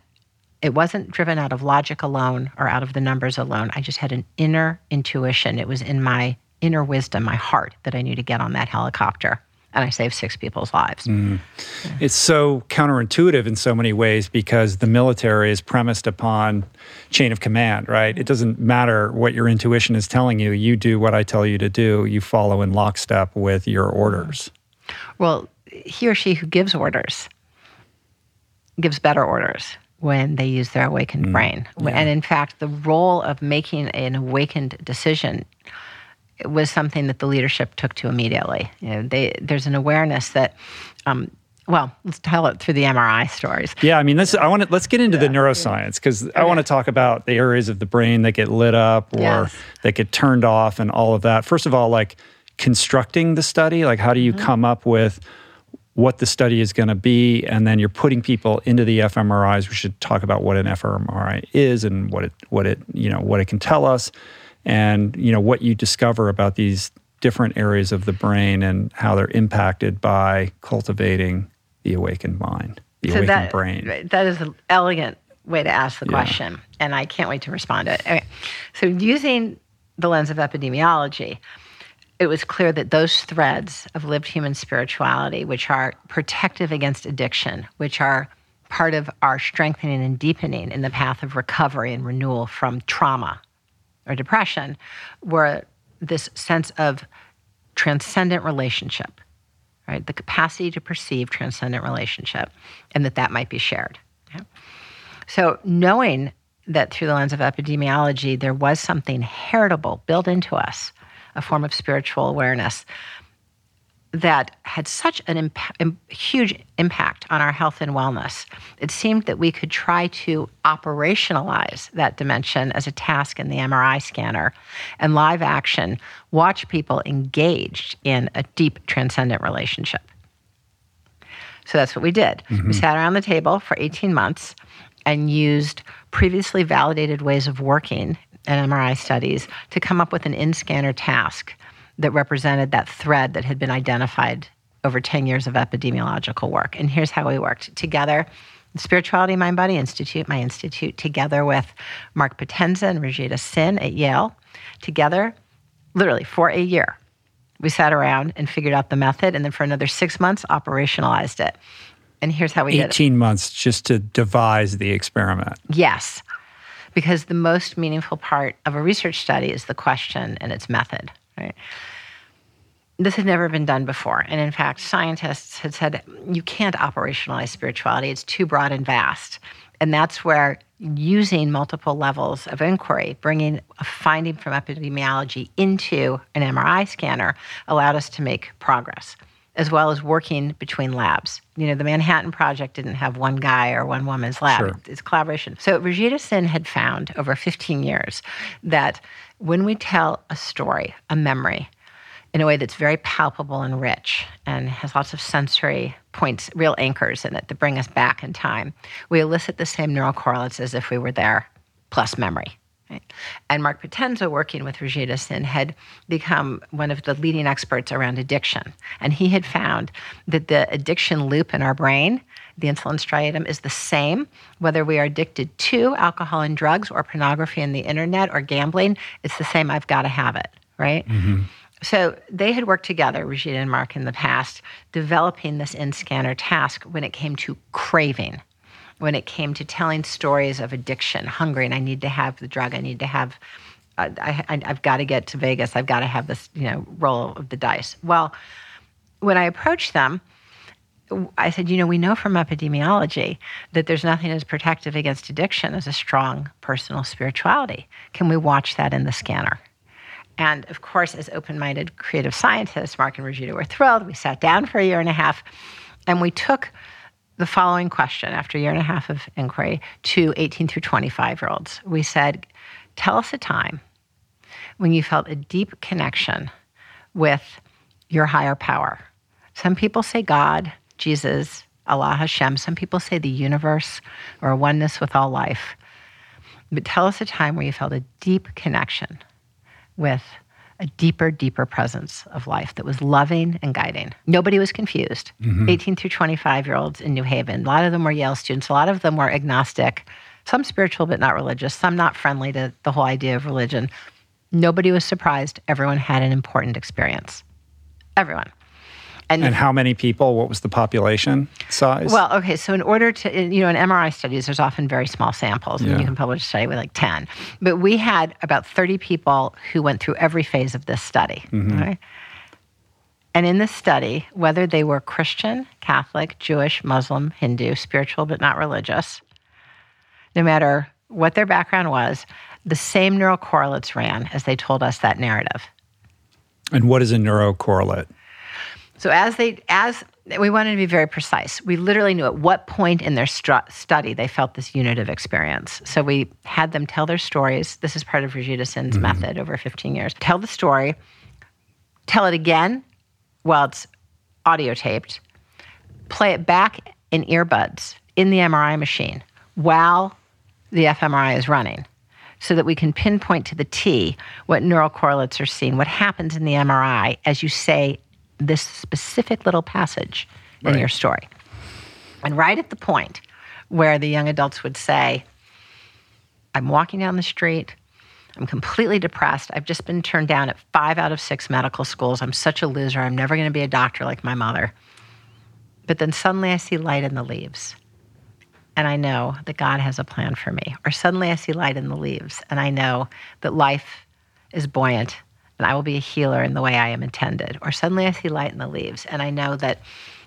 it wasn't driven out of logic alone or out of the numbers alone. I just had an inner intuition. It was in my inner wisdom, my heart, that I knew to get on that helicopter. And I saved six people's lives. Mm. Yeah. It's so counterintuitive in so many ways because the military is premised upon chain of command, right? It doesn't matter what your intuition is telling you, you do what I tell you to do, you follow in lockstep with your orders. Well, he or she who gives orders gives better orders when they use their awakened mm. brain. Yeah. And in fact, the role of making an awakened decision was something that the leadership took to immediately. You know, they, there's an awareness that, um, well, let's tell it through the MRI stories. Yeah, I mean, this, I want to let's get into yeah. the neuroscience because okay. I want to talk about the areas of the brain that get lit up or yes. that get turned off and all of that. First of all, like constructing the study, like how do you mm-hmm. come up with what the study is going to be, and then you're putting people into the fMRIs. We should talk about what an fMRI is and what it what it you know what it can tell us and you know what you discover about these different areas of the brain and how they're impacted by cultivating the awakened mind, the so awakened that, brain. That is an elegant way to ask the yeah. question, and I can't wait to respond to it. Okay. So, using the lens of epidemiology, it was clear that those threads of lived human spirituality, which are protective against addiction, which are part of our strengthening and deepening in the path of recovery and renewal from trauma or depression were this sense of transcendent relationship, right? The capacity to perceive transcendent relationship and that that might be shared. So, knowing that through the lens of epidemiology, there was something heritable built into us, a form of spiritual awareness that had such an imp- huge impact on our health and wellness, it seemed that we could try to operationalize that dimension as a task in the MRI scanner and live action watch people engaged in a deep transcendent relationship. So that's what we did. Mm-hmm. We sat around the table for 18 months and used previously validated ways of working in MRI studies to come up with an in scanner task that represented that thread that had been identified over 10 years of epidemiological work. And here's how we worked together. Spirituality Mind Body Institute, my institute, together with Mark Potenza and Rajita Sinha at Yale, together, literally for a year. We sat around and figured out the method, and then for another six months, operationalized it. And here's how we 18 did 18 months just to devise the experiment. Yes, because the most meaningful part of a research study is the question and its method. Right? This had never been done before. And in fact, scientists had said you can't operationalize spirituality, it's too broad and vast. And that's where using multiple levels of inquiry, bringing a finding from epidemiology into an MRI scanner, allowed us to make progress, as well as working between labs. You know, the Manhattan Project didn't have one guy or one woman's lab, sure. it's collaboration. So Rajita Sinha had found over 15 years that when we tell a story, a memory, in a way that's very palpable and rich and has lots of sensory points, real anchors in it that bring us back in time. We elicit the same neural correlates as if we were there, plus memory. Right? And Mark Potenza, working with Rajita Sinha, had become one of the leading experts around addiction. And he had found that the addiction loop in our brain, the insula striatum, is the same whether we are addicted to alcohol and drugs or pornography and the internet or gambling. It's the same. I've got to have it, right? Mm-hmm. So they had worked together, Rajita and Mark, in the past, developing this in scanner task when it came to craving when it came to telling stories of addiction, hungry, and I need to have the drug. I need to have. Uh, I, I, I've got to get to Vegas. I've got to have this, you know, roll of the dice. Well, when I approached them, I said, you know, we know from epidemiology that there's nothing as protective against addiction as a strong personal spirituality. Can we watch that in the scanner? And of course, as open minded creative scientists, Mark and Rajita were thrilled. We sat down for a year and a half and we took the following question after a year and a half of inquiry to 18 through 25 year olds. We said, Tell us a time when you felt a deep connection with your higher power. Some people say God, Jesus, Allah, Hashem. Some people say the universe or oneness with all life. But tell us a time where you felt a deep connection with a deeper, deeper presence of life that was loving and guiding. Nobody was confused. Mm-hmm. 18 through 25 year olds in New Haven. A lot of them were Yale students. A lot of them were agnostic, some spiritual but not religious, some not friendly to the whole idea of religion. Nobody was surprised. Everyone had an important experience. Everyone. And, and, how many people? What was the population size? Well, okay. So in order to, you know, in MRI studies, there's often very small samples, yeah. and you can publish a study with like 10. But we had about 30 people who went through every phase of this study. Mm-hmm. Right? And in this study, whether they were Christian, Catholic, Jewish, Muslim, Hindu, spiritual but not religious, no matter what their background was, the same neural correlates ran as they told us that narrative. And what is a neurocorrelate? So as they as we wanted to be very precise. We literally knew at what point in their study they felt this unitive experience. So we had them tell their stories. This is part of Rajita Sinha's mm-hmm. method over 15 years. Tell the story, tell it again while it's audio taped, play it back in earbuds in the MRI machine while the fMRI is running so that we can pinpoint to the T what neural correlates are seen, what happens in the MRI as you say this specific little passage in your story. And right at the point where the young adults would say, I'm walking down the street. I'm completely depressed. I've just been turned down at five out of six medical schools. I'm such a loser. I'm never going to be a doctor like my mother. But then suddenly I see light in the leaves. And I know that God has a plan for me. Or suddenly I see light in the leaves and I know that life is buoyant and I will be a healer in the way I am intended. Or suddenly I see light in the leaves and I know that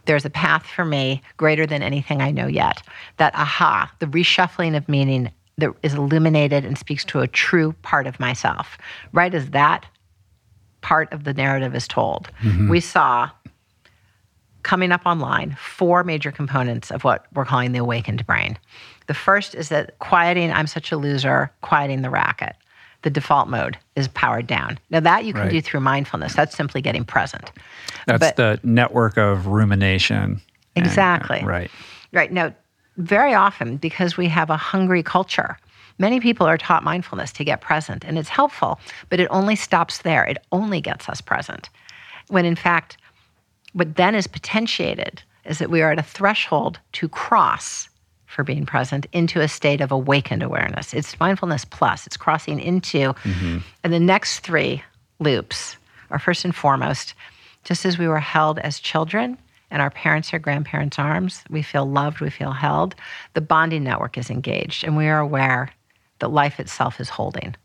there's a path for me greater than anything I know yet. That aha, the reshuffling of meaning that is illuminated and speaks to a true part of myself. Right as that part of the narrative is told, mm-hmm. we saw coming up online four major components of what we're calling the awakened brain. The first is that quieting, I'm such a loser, quieting the racket the default mode is powered down. Now, that you can right. do through mindfulness. That's simply getting present. That's but, the network of rumination. Exactly. And, uh, right. Right. Now, very often, because we have a hungry culture, many people are taught mindfulness to get present, and it's helpful, but it only stops there. It only gets us present. When in fact, what then is potentiated is that we are at a threshold to cross for being present into a state of awakened awareness. It's mindfulness plus, it's crossing into. Mm-hmm. And the next three loops are first and foremost, just as we were held as children in our parents' or grandparents' arms, we feel loved, we feel held, the bonding network is engaged, and we are aware that life itself is holding.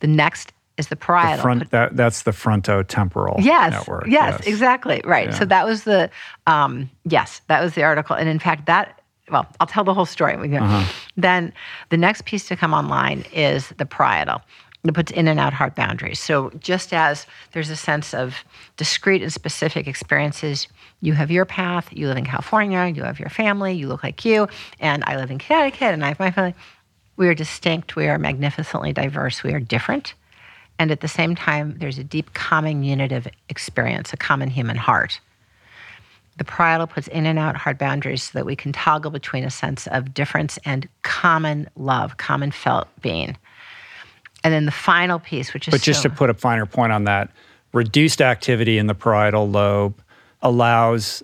The next is the parietal. The front, that, that's the frontotemporal yes, network. Yes, yes. exactly. Right. Yeah. So that was the, um, yes, that was the article. And in fact, that well, I'll tell the whole story. Uh-huh. Then the next piece to come online is the parietal. It puts in and out heart boundaries. So just as there's a sense of discrete and specific experiences, you have your path, you live in California, you have your family, you look like you, and I live in Connecticut and I have my family. We are distinct, we are magnificently diverse, we are different. And at the same time, there's a deep common unitive experience, a common human heart. The parietal puts in and out hard boundaries so that we can toggle between a sense of difference and common love, common felt being. And then the final piece, which is but just so, to put a finer point on that, reduced activity in the parietal lobe allows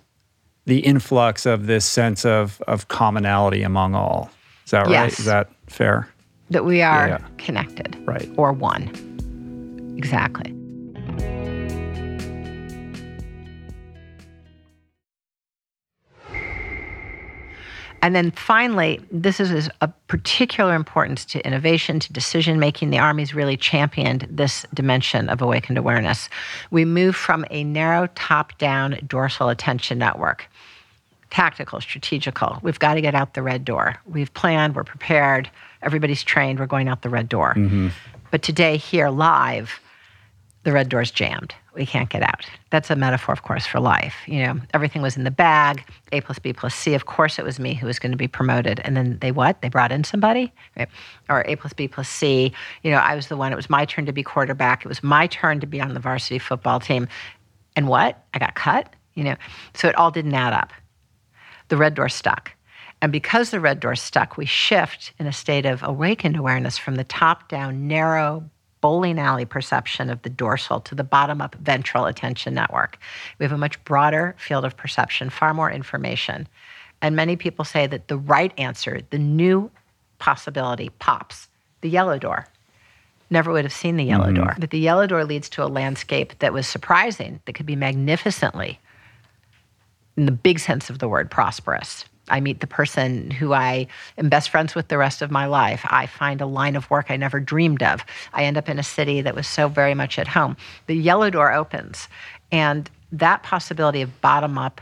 the influx of this sense of of commonality among all. Is that right? Yes. Is that fair? that we are Yeah. connected Right. or one. Exactly. And then finally, this is a particular importance to innovation, to decision making. The Army's really championed this dimension of awakened awareness. We move from a narrow top down dorsal attention network tactical, strategical. We've got to get out the red door. We've planned, we're prepared, everybody's trained, we're going out the red door. Mm-hmm. But today, here live, the red door's jammed. We can't get out. That's a metaphor, of course, for life. You know, everything was in the bag, A plus B plus C. Of course, it was me who was going to be promoted. And then they what? They brought in somebody? Right? Or A plus B plus C. You know, I was the one, it was my turn to be quarterback. It was my turn to be on the varsity football team. And what? I got cut? You know, so it all didn't add up the red door stuck. And because the red door stuck, we shift in a state of awakened awareness from the top down, narrow, bowling alley perception of the dorsal to the bottom up ventral attention network. We have a much broader field of perception, far more information. And many people say that the right answer, the new possibility, pops the yellow door. Never would have seen the yellow mm-hmm. door. That the yellow door leads to a landscape that was surprising, that could be magnificently in the big sense of the word, prosperous. I meet the person who I am best friends with the rest of my life. I find a line of work I never dreamed of. I end up in a city that was so very much at home. The yellow door opens, and that possibility of bottom up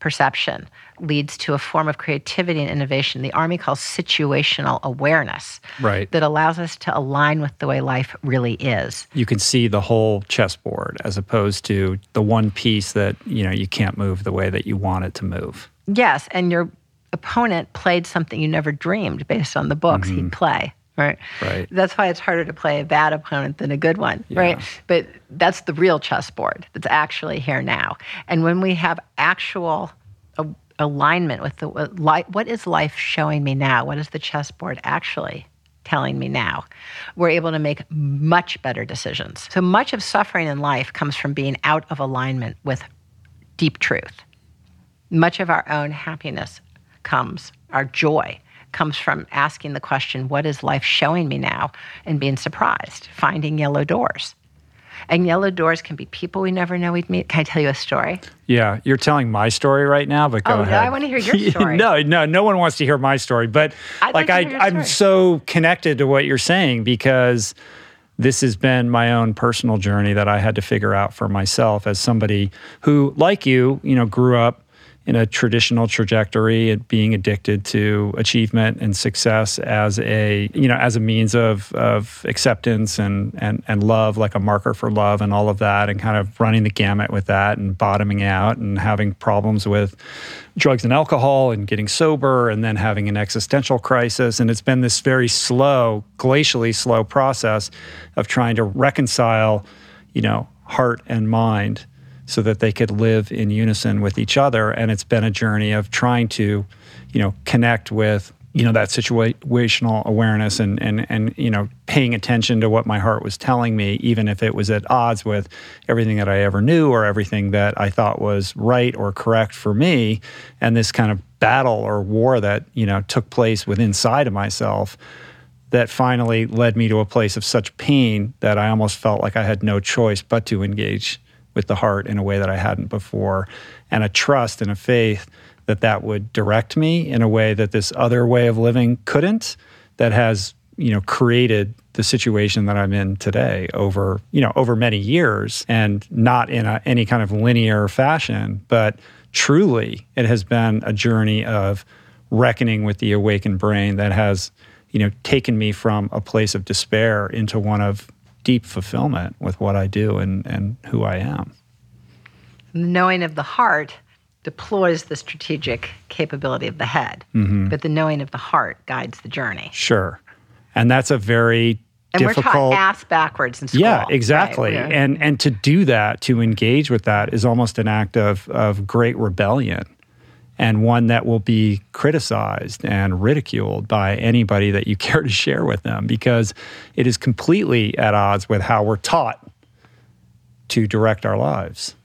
perception leads to a form of creativity and innovation the Army calls situational awareness Right. that allows us to align with the way life really is. You can see the whole chessboard as opposed to the one piece that, you know, you can't move the way that you want it to move. Yes, and your opponent played something you never dreamed based on the books he'd mm-hmm. play. Right. Right. That's why it's harder to play a bad opponent than a good one. Right. But that's the real chessboard that's actually here now. And when we have actual a, alignment with the what li- what is life showing me now? What is the chessboard actually telling me now? We're able to make much better decisions. So much of suffering in life comes from being out of alignment with deep truth much of our own happiness comes, our joy comes from asking the question, what is life showing me now? And being surprised, finding yellow doors. And yellow doors can be people we never know we'd meet. Can I tell you a story? Yeah, you're telling my story right now, but go Oh, no, ahead. I wanna hear your story. no, no, no one wants to hear my story, but I'd like like I, I'm so connected to what you're saying because this has been my own personal journey that I had to figure out for myself as somebody who, like you, you know, grew up in a traditional trajectory and being addicted to achievement and success as a you know as a means of of acceptance and and and love like a marker for love and all of that and kind of running the gamut with that and bottoming out and having problems with drugs and alcohol and getting sober and then having an existential crisis. And it's been this very slow glacially slow process of trying to reconcile you know heart and mind so that they could live in unison with each other. And it's been a journey of trying to, you know, connect with, you know, that situational awareness and and and you know, paying attention to what my heart was telling me, even if it was at odds with everything that I ever knew or everything that I thought was right or correct for me. And this kind of battle or war that, you know, took place within inside of myself that finally led me to a place of such pain that I almost felt like I had no choice but to engage with the heart in a way that I hadn't before, and a trust and a faith that that would direct me in a way that this other way of living couldn't. That has you know created the situation that I'm in today over you know over many years, and not in a, any kind of linear fashion, but truly it has been a journey of reckoning with the awakened brain that has you know taken me from a place of despair into one of deep fulfillment with what I do and, and who I am. The knowing of the heart deploys the strategic capability of the head, Mm-hmm. but the knowing of the heart guides the journey. Sure. And that's a very And difficult. we're taught ass backwards in school. Yeah, exactly. We're- And and to do that, to engage with that is almost an act of of great rebellion and one that will be criticized and ridiculed by anybody that you care to share with them because it is completely at odds with how we're taught to direct our lives.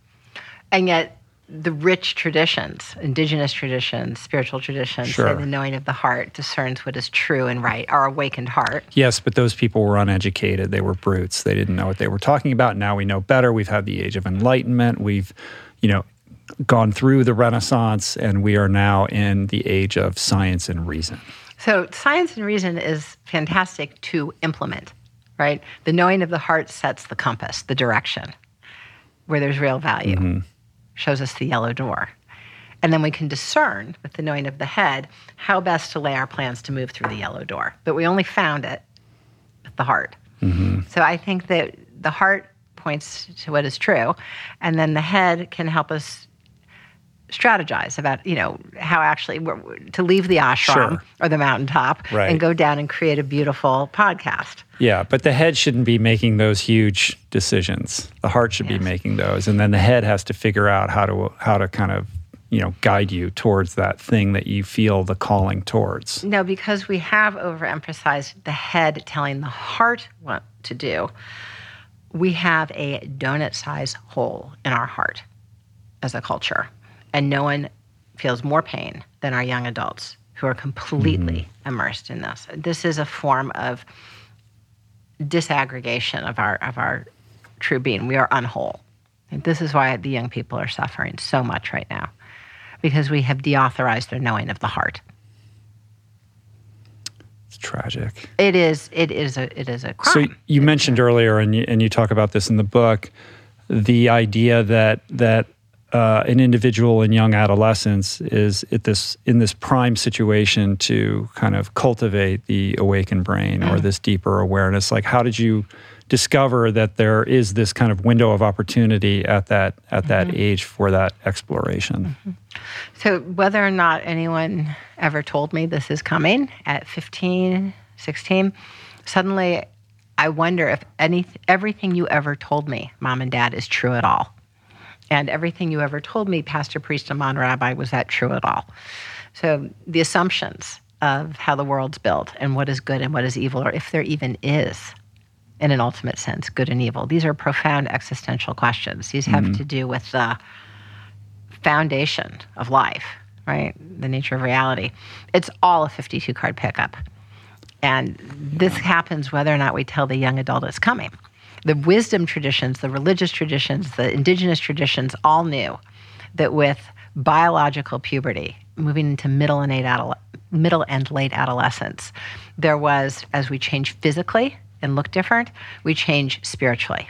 And yet, the rich traditions, indigenous traditions, spiritual traditions, say the knowing of the heart discerns what is true and right, our awakened heart. Yes, but those people were uneducated. They were brutes. They didn't know what they were talking about. Now we know better. We've had the age of enlightenment. We've, you know, gone through the Renaissance, and we are now in the age of science and reason. So, science and reason is fantastic to implement, right? The knowing of the heart sets the compass, the direction where there's real value, mm-hmm. shows us the yellow door. And then we can discern with the knowing of the head how best to lay our plans to move through the yellow door. But we only found it with the heart. Mm-hmm. So I think that the heart points to what is true, and then the head can help us strategize about you know how actually to leave the ashram Sure. or the mountaintop Right. and go down and create a beautiful podcast. Yeah, but the head shouldn't be making those huge decisions. The heart should Yes. be making those, and then the head has to figure out how to how to kind of you know guide you towards that thing that you feel the calling towards. No, because we have overemphasized the head telling the heart what to do, we have a donut size hole in our heart as a culture. And no one feels more pain than our young adults who are completely mm-hmm. immersed in this. This is a form of disaggregation of our of our true being. We are unwhole. And this is why the young people are suffering so much right now. Because we have deauthorized their knowing of the heart. It's tragic. It is. It is a. It is a crime. So you mentioned earlier, and you, and you talk about this in the book, the idea that that uh, an individual in young adolescence is at this in this prime situation to kind of cultivate the awakened brain or mm-hmm. this deeper awareness. Like, how did you discover that there is this kind of window of opportunity at that at that mm-hmm. age for that exploration? Mm-hmm. So whether or not anyone ever told me this is coming at 15, 16, suddenly I wonder if any everything you ever told me, mom and dad, is true at all. And everything you ever told me, pastor, priest, imam, rabbi, was that true at all? So the assumptions of how the world's built and what is good and what is evil, or if there even is, in an ultimate sense, good and evil. These are profound existential questions. These have mm-hmm. to do with the foundation of life, right? The nature of reality. It's all a 52 card pickup. And this happens whether or not we tell the young adult it's coming. The wisdom traditions, the religious traditions, the indigenous traditions all knew that with biological puberty, moving into middle and late, adole- middle and late adolescence, there was, as we change physically and look different, we change spiritually.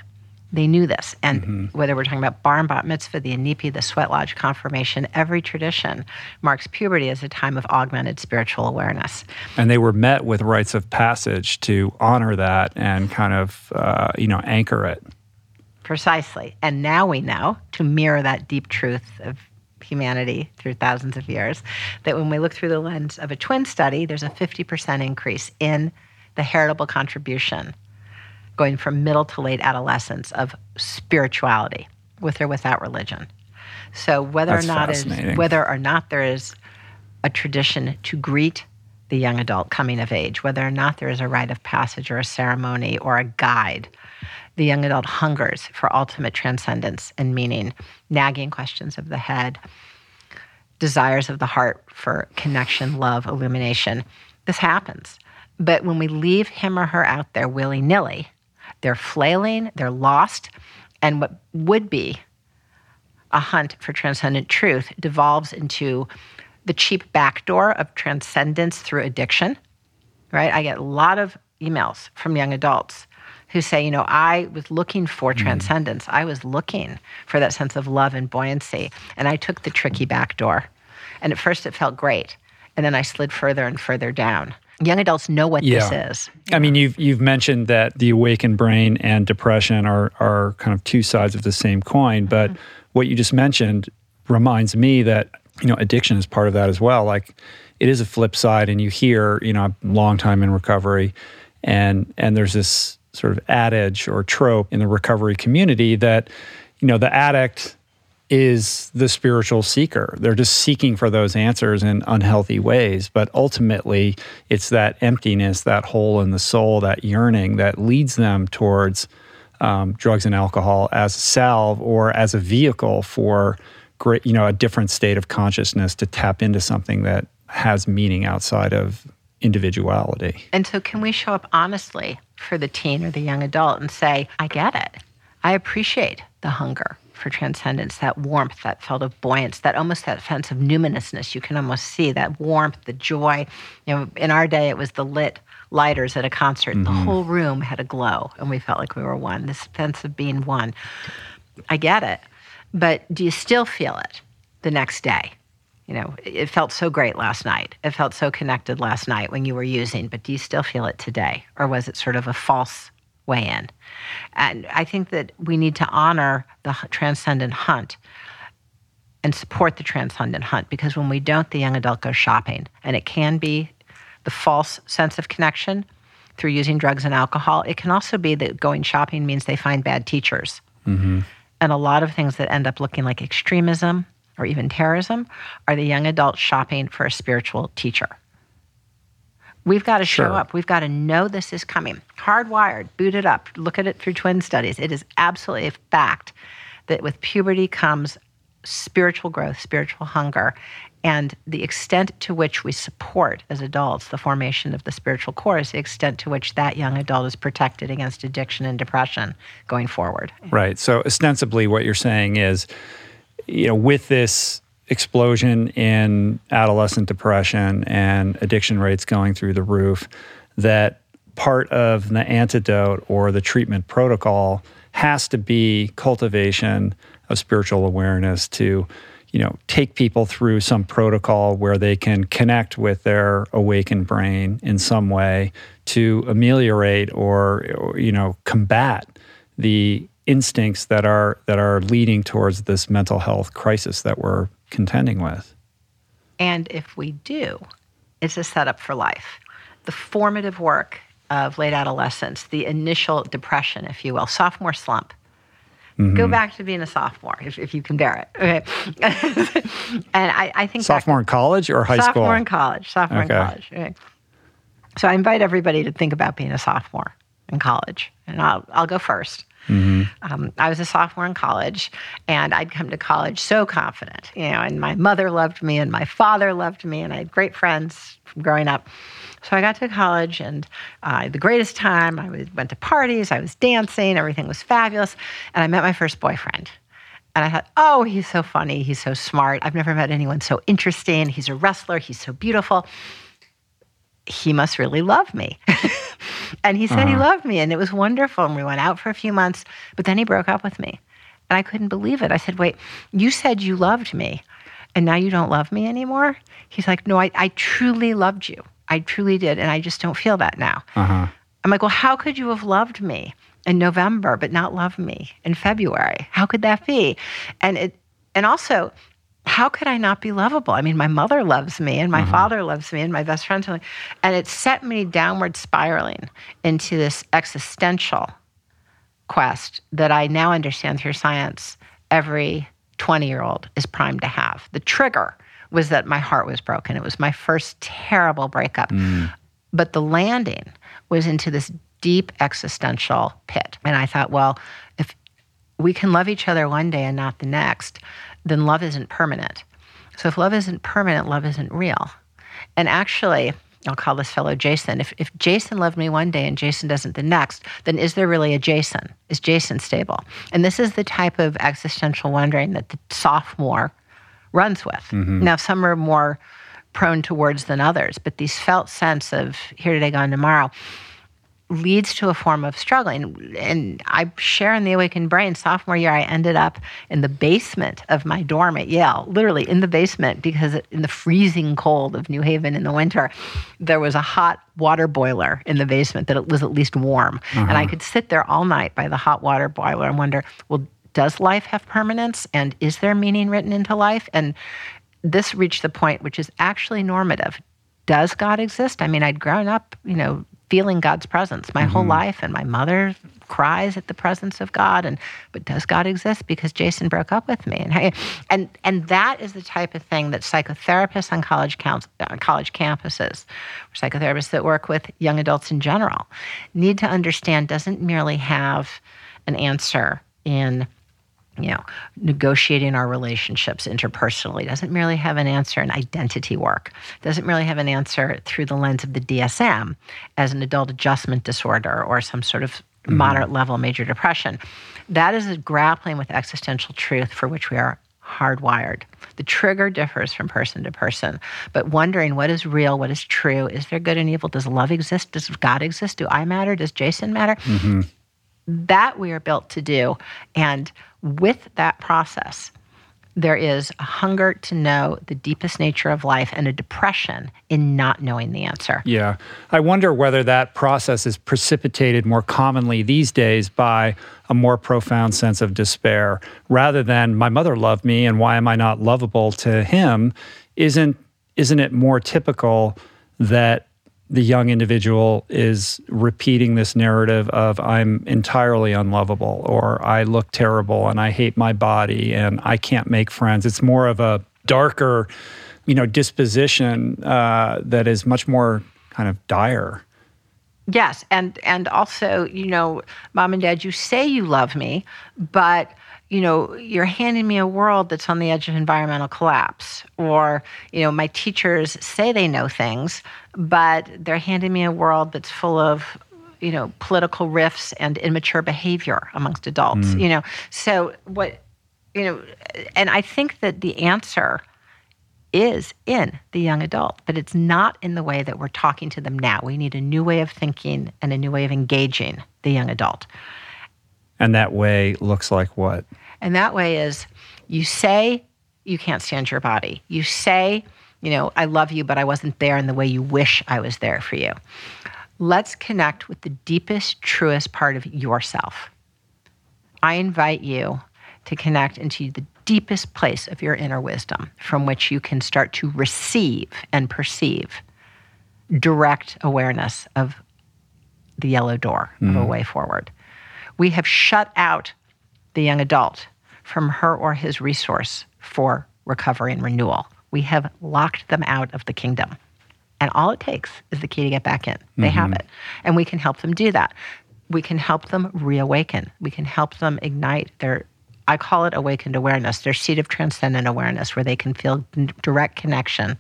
They knew this. And whether we're talking about bar and bat mitzvah, the Inipi, the sweat lodge confirmation, every tradition marks puberty as a time of augmented spiritual awareness. And they were met with rites of passage to honor that and kind of uh, you know anchor it. Precisely. And now we know to mirror that deep truth of humanity through thousands of years that when we look through the lens of a twin study, there's a 50% increase in the heritable contribution going from middle to late adolescence of spirituality with or without religion. So whether That's or not is whether or not there is a tradition to greet the young adult coming of age, whether or not there is a rite of passage or a ceremony or a guide, the young adult hungers for ultimate transcendence and meaning, nagging questions of the head, desires of the heart for connection, love, illumination. This happens. But when we leave him or her out there willy nilly, they're flailing, they're lost, and what would be a hunt for transcendent truth devolves into the cheap backdoor of transcendence through addiction, right? I get a lot of emails from young adults who say, you know, I was looking for hmm. transcendence. I was looking for that sense of love and buoyancy, and I took the tricky backdoor. And at first it felt great, and then I slid further and further down. Young adults know what Yeah. this is. I mean, you've you've mentioned that the awakened brain and depression are are kind of two sides of the same coin, but mm-hmm. what you just mentioned reminds me that you know addiction is part of that as well. Like it is a flip side, and you hear you know a long time in recovery, And and there's this sort of adage or trope in the recovery community that you know the addict is the spiritual seeker. They're just seeking for those answers in unhealthy ways. But ultimately, it's that emptiness, that hole in the soul, that yearning that leads them towards um, drugs and alcohol as a salve or as a vehicle for great, you know, a different state of consciousness to tap into something that has meaning outside of individuality. And so, can we show up honestly for the teen or the young adult and say, I get it. I appreciate the hunger for transcendence, that warmth, that felt of buoyance, that almost that sense of numinousness. You can almost see that warmth, the joy. You know, in our day, it was the lit lighters at a concert. Mm-hmm. The whole room had a glow, and we felt like we were one. This sense of being one. I get it, but do you still feel it the next day? You know, it felt so great last night. It felt so connected last night when you were using, but do you still feel it today? Or was it sort of a false way in. And I think that we need to honor the transcendent hunt and support the transcendent hunt because when we don't, the young adult goes shopping. And it can be the false sense of connection through using drugs and alcohol. It can also be that going shopping means they find bad teachers. Mm-hmm. And a lot of things that end up looking like extremism or even terrorism are the young adult shopping for a spiritual teacher. We've got to show sure. up. We've got to know this is coming. Hardwired, boot it up, look at it through twin studies. It is absolutely a fact that with puberty comes spiritual growth, spiritual hunger, and the extent to which we support as adults the formation of the spiritual core is the extent to which that young adult is protected against addiction and depression going forward. Right. So ostensibly what you're saying is, you know, with this explosion in adolescent depression and addiction rates going through the roof that part of the antidote or the treatment protocol has to be cultivation of spiritual awareness to you know take people through some protocol where they can connect with their awakened brain in some way to ameliorate or, or you know combat the instincts that are that are leading towards this mental health crisis that we're contending with. And if we do, it's a setup for life. The formative work of late adolescence, the initial depression, if you will, sophomore slump. Mm-hmm. Go back to being a sophomore if, if you can bear it. Okay. and I, I think sophomore in college or high sophomore school? Sophomore in college. Sophomore okay. in college. Okay. So I invite everybody to think about being a sophomore in college, and I'll I'll go first. Mm-hmm. Um, I was a sophomore in college, and I'd come to college so confident, you know. And my mother loved me, and my father loved me, and I had great friends from growing up. So I got to college, and uh, the greatest time. I was, went to parties, I was dancing, everything was fabulous, and I met my first boyfriend. And I thought, oh, he's so funny, he's so smart. I've never met anyone so interesting. He's a wrestler, he's so beautiful. He must really love me. And he said uh-huh. he loved me and it was wonderful. And we went out for a few months, but then he broke up with me. And I couldn't believe it. I said, Wait, you said you loved me and now you don't love me anymore? He's like, No, I, I truly loved you. I truly did. And I just don't feel that now. Uh-huh. I'm like, Well, how could you have loved me? in November, but not love me in February. How could that be? And it, and also, how could I not be lovable? I mean, my mother loves me and my mm-hmm. father loves me and my best friend. And it set me downward spiraling into this existential quest that I now understand through science every 20 year old is primed to have. The trigger was that my heart was broken. It was my first terrible breakup. Mm. But the landing was into this deep existential pit. And I thought, well, if we can love each other one day and not the next, then love isn't permanent. So if love isn't permanent, love isn't real. And actually, I'll call this fellow Jason. If, if Jason loved me one day and Jason doesn't the next, then is there really a Jason? Is Jason stable? And this is the type of existential wondering that the sophomore runs with. Mm-hmm. Now, some are more prone towards than others, but these felt sense of here today, gone tomorrow leads to a form of struggling. And I share in the Awakened Brain, sophomore year, I ended up in the basement of my dorm at Yale, literally in the basement, because in the freezing cold of New Haven in the winter, there was a hot water boiler in the basement that it was at least warm. Uh-huh. And I could sit there all night by the hot water boiler and wonder, well, does life have permanence? And is there meaning written into life? And this reached the point which is actually normative. Does God exist? I mean, I'd grown up, you know, feeling God's presence my Mm-hmm. whole life, and my mother cries at the presence of God. And but does God exist? Because Jason broke up with me, and I, and and that is the type of thing that psychotherapists on college counts, uh, college campuses, or psychotherapists that work with young adults in general, need to understand. Doesn't merely have an answer in you know, negotiating our relationships interpersonally doesn't merely have an answer in identity work, doesn't merely have an answer through the lens of the DSM as an adult adjustment disorder or some sort of mm-hmm. moderate level major depression. That is a grappling with existential truth for which we are hardwired. The trigger differs from person to person, but wondering what is real, what is true, is there good and evil? Does love exist? Does God exist? Do I matter? Does Jason matter? Mm-hmm. that we are built to do. And with that process, there is a hunger to know the deepest nature of life and a depression in not knowing the answer. Yeah. I wonder whether that process is precipitated more commonly these days by a more profound sense of despair rather than my mother loved me and why am I not lovable to him? Isn't isn't it more typical that the young individual is repeating this narrative of I'm entirely unlovable or I look terrible and I hate my body and I can't make friends. It's more of a darker, you know, disposition uh, that is much more kind of dire. Yes, and and also, you know, mom and dad, you say you love me, but you know, you're handing me a world that's on the edge of environmental collapse. Or, you know, my teachers say they know things, but they're handing me a world that's full of, you know, political rifts and immature behavior amongst adults. Mm. You know, so what, you know, and I think that the answer is in the young adult, but it's not in the way that we're talking to them now. We need a new way of thinking and a new way of engaging the young adult. And that way looks like what? And that way is you say you can't stand your body. You say, you know, I love you, but I wasn't there in the way you wish I was there for you. Let's connect with the deepest, truest part of yourself. I invite you to connect into the deepest place of your inner wisdom from which you can start to receive and perceive direct awareness of the yellow door of a mm-hmm. way forward. We have shut out the young adult from her or his resource for recovery and renewal. We have locked them out of the kingdom. And all it takes is the key to get back in. They have mm-hmm. it. And we can help them do that. We can help them reawaken. We can help them ignite their, I call it awakened awareness, their seat of transcendent awareness, where they can feel direct connection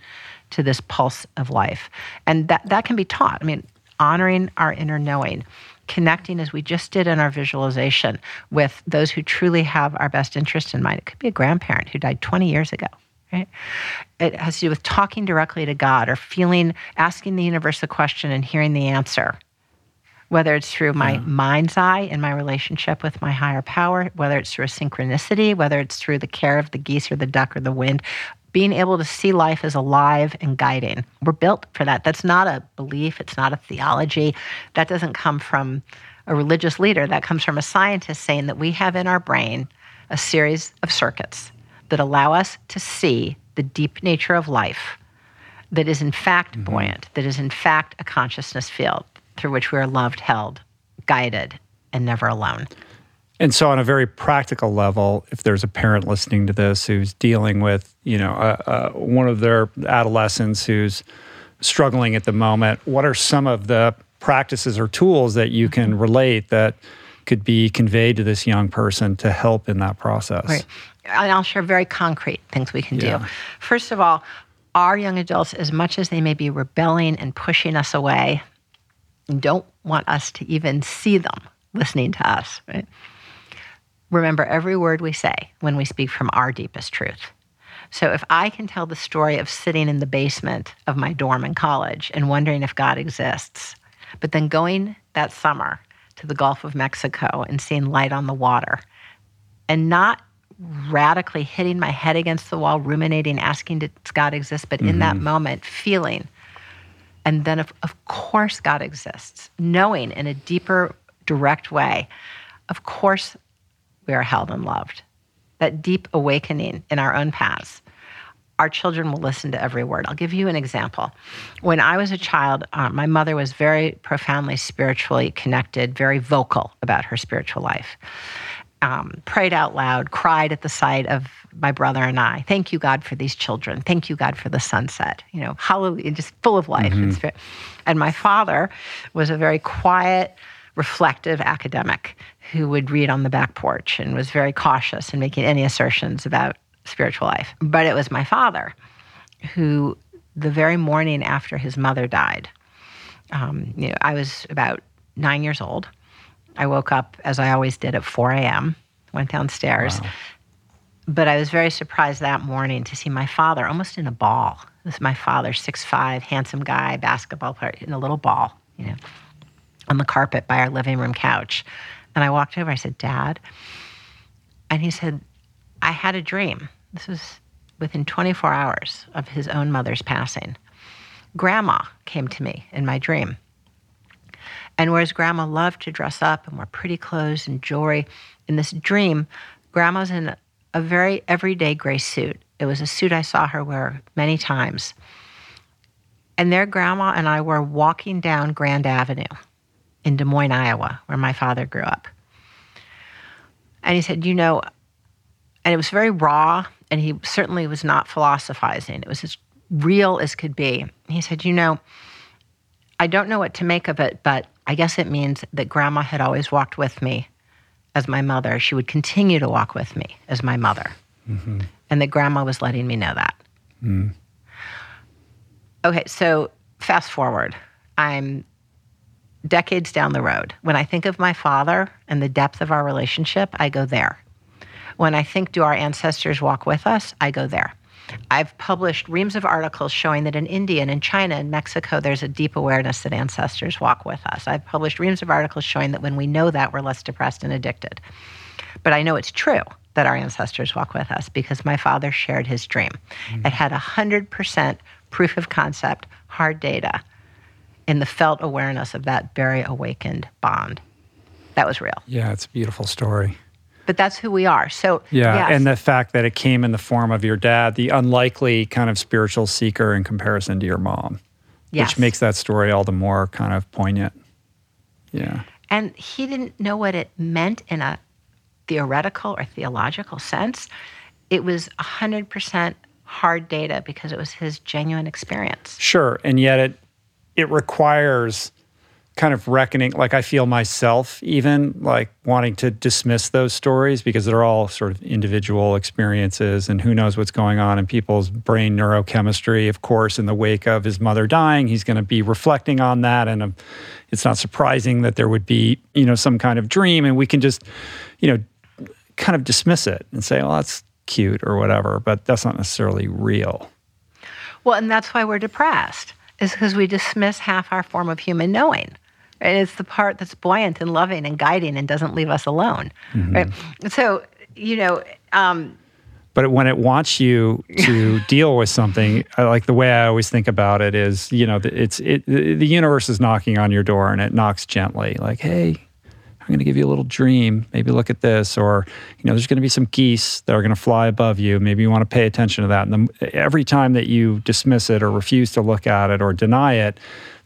to this pulse of life. And that, that can be taught. I mean, honoring our inner knowing, connecting as we just did in our visualization with those who truly have our best interest in mind. It could be a grandparent who died 20 years ago. Right? It has to do with talking directly to God or feeling, asking the universe a question and hearing the answer. Whether it's through my hmm. mind's eye in my relationship with my higher power, whether it's through a synchronicity, whether it's through the care of the geese or the duck or the wind, being able to see life as alive and guiding. We're built for that. That's not a belief, it's not a theology. That doesn't come from a religious leader, that comes from a scientist saying that we have in our brain a series of circuits that allow us to see the deep nature of life that is in fact mm-hmm. buoyant, that is in fact a consciousness field through which we are loved, held, guided, and never alone. And so, on a very practical level, if there's a parent listening to this who's dealing with, you know, uh, uh, one of their adolescents who's struggling at the moment, what are some of the practices or tools that you can relate that could be conveyed to this young person to help in that process? Right. And I'll share very concrete things we can Yeah. do. First of all, our young adults, as much as they may be rebelling and pushing us away, don't want us to even see them listening to us. Right? Remember every word we say when we speak from our deepest truth. So if I can tell the story of sitting in the basement of my dorm in college and wondering if God exists, but then going that summer to the Gulf of Mexico and seeing light on the water and not radically hitting my head against the wall, ruminating, asking, does God exist? But in that mm-hmm. moment, feeling. And then, of, of course, God exists, knowing in a deeper, direct way, of course, we are held and loved. That deep awakening in our own paths. our children will listen to every word. I'll give you an example. When I was a child, uh, my mother was very profoundly spiritually connected, very vocal about her spiritual life. Um, prayed out loud, cried at the sight of my brother and I. Thank you, God, for these children. Thank you, God, for the sunset. You know, hallelujah, just full of life. Mm-hmm. And my father was a very quiet, reflective academic who would read on the back porch and was very cautious in making any assertions about spiritual life. But it was my father who, the very morning after his mother died, um, you know, I was about nine years old. I woke up as I always did at 4 a.m., went downstairs. Wow. But I was very surprised that morning to see my father almost in a ball. This is my father, six five, handsome guy, basketball player, in a little ball, you know, on the carpet by our living room couch. And I walked over, I said, Dad. And he said, I had a dream. This was within 24 hours of his own mother's passing. Grandma came to me in my dream. And whereas grandma loved to dress up and wear pretty clothes and jewelry, in this dream, grandma's in a very everyday gray suit. It was a suit I saw her wear many times. And there, grandma and I were walking down Grand Avenue in Des Moines, Iowa, where my father grew up. And he said, You know, and it was very raw, and he certainly was not philosophizing. It was as real as could be. He said, You know, I don't know what to make of it, but I guess it means that grandma had always walked with me as my mother. She would continue to walk with me as my mother. Mm-hmm. And that grandma was letting me know that. Mm. Okay, so fast forward. I'm decades down the road. When I think of my father and the depth of our relationship, I go there. When I think, do our ancestors walk with us? I go there. I've published reams of articles showing that in India and in China and Mexico, there's a deep awareness that ancestors walk with us. I've published reams of articles showing that when we know that, we're less depressed and addicted. But I know it's true that our ancestors walk with us because my father shared his dream. Mm-hmm. It had 100% proof of concept, hard data in the felt awareness of that very awakened bond. That was real. Yeah, it's a beautiful story but that's who we are. So yeah, yes. and the fact that it came in the form of your dad, the unlikely kind of spiritual seeker in comparison to your mom, yes. which makes that story all the more kind of poignant. Yeah, and he didn't know what it meant in a theoretical or theological sense. It was hundred percent hard data because it was his genuine experience. Sure, and yet it it requires kind of reckoning like i feel myself even like wanting to dismiss those stories because they're all sort of individual experiences and who knows what's going on in people's brain neurochemistry of course in the wake of his mother dying he's going to be reflecting on that and um, it's not surprising that there would be you know some kind of dream and we can just you know kind of dismiss it and say well that's cute or whatever but that's not necessarily real. Well and that's why we're depressed is because we dismiss half our form of human knowing Right? It's the part that's buoyant and loving and guiding and doesn't leave us alone. Mm-hmm. Right? So, you know, um, but when it wants you to deal with something like the way i always think about it is you know it's it the universe is knocking on your door and it knocks gently like hey i'm going to give you a little dream maybe look at this or you know there's going to be some geese that are going to fly above you maybe you want to pay attention to that and the, every time that you dismiss it or refuse to look at it or deny it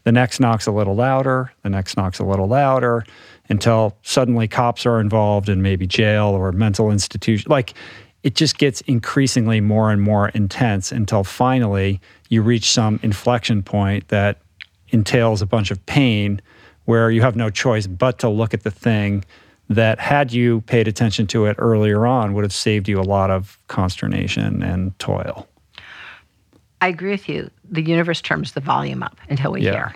the next knocks a little louder, the next knocks a little louder until suddenly cops are involved in maybe jail or mental institution. Like it just gets increasingly more and more intense until finally you reach some inflection point that entails a bunch of pain where you have no choice but to look at the thing that had you paid attention to it earlier on would have saved you a lot of consternation and toil. I agree with you. The universe turns the volume up until we yeah. hear.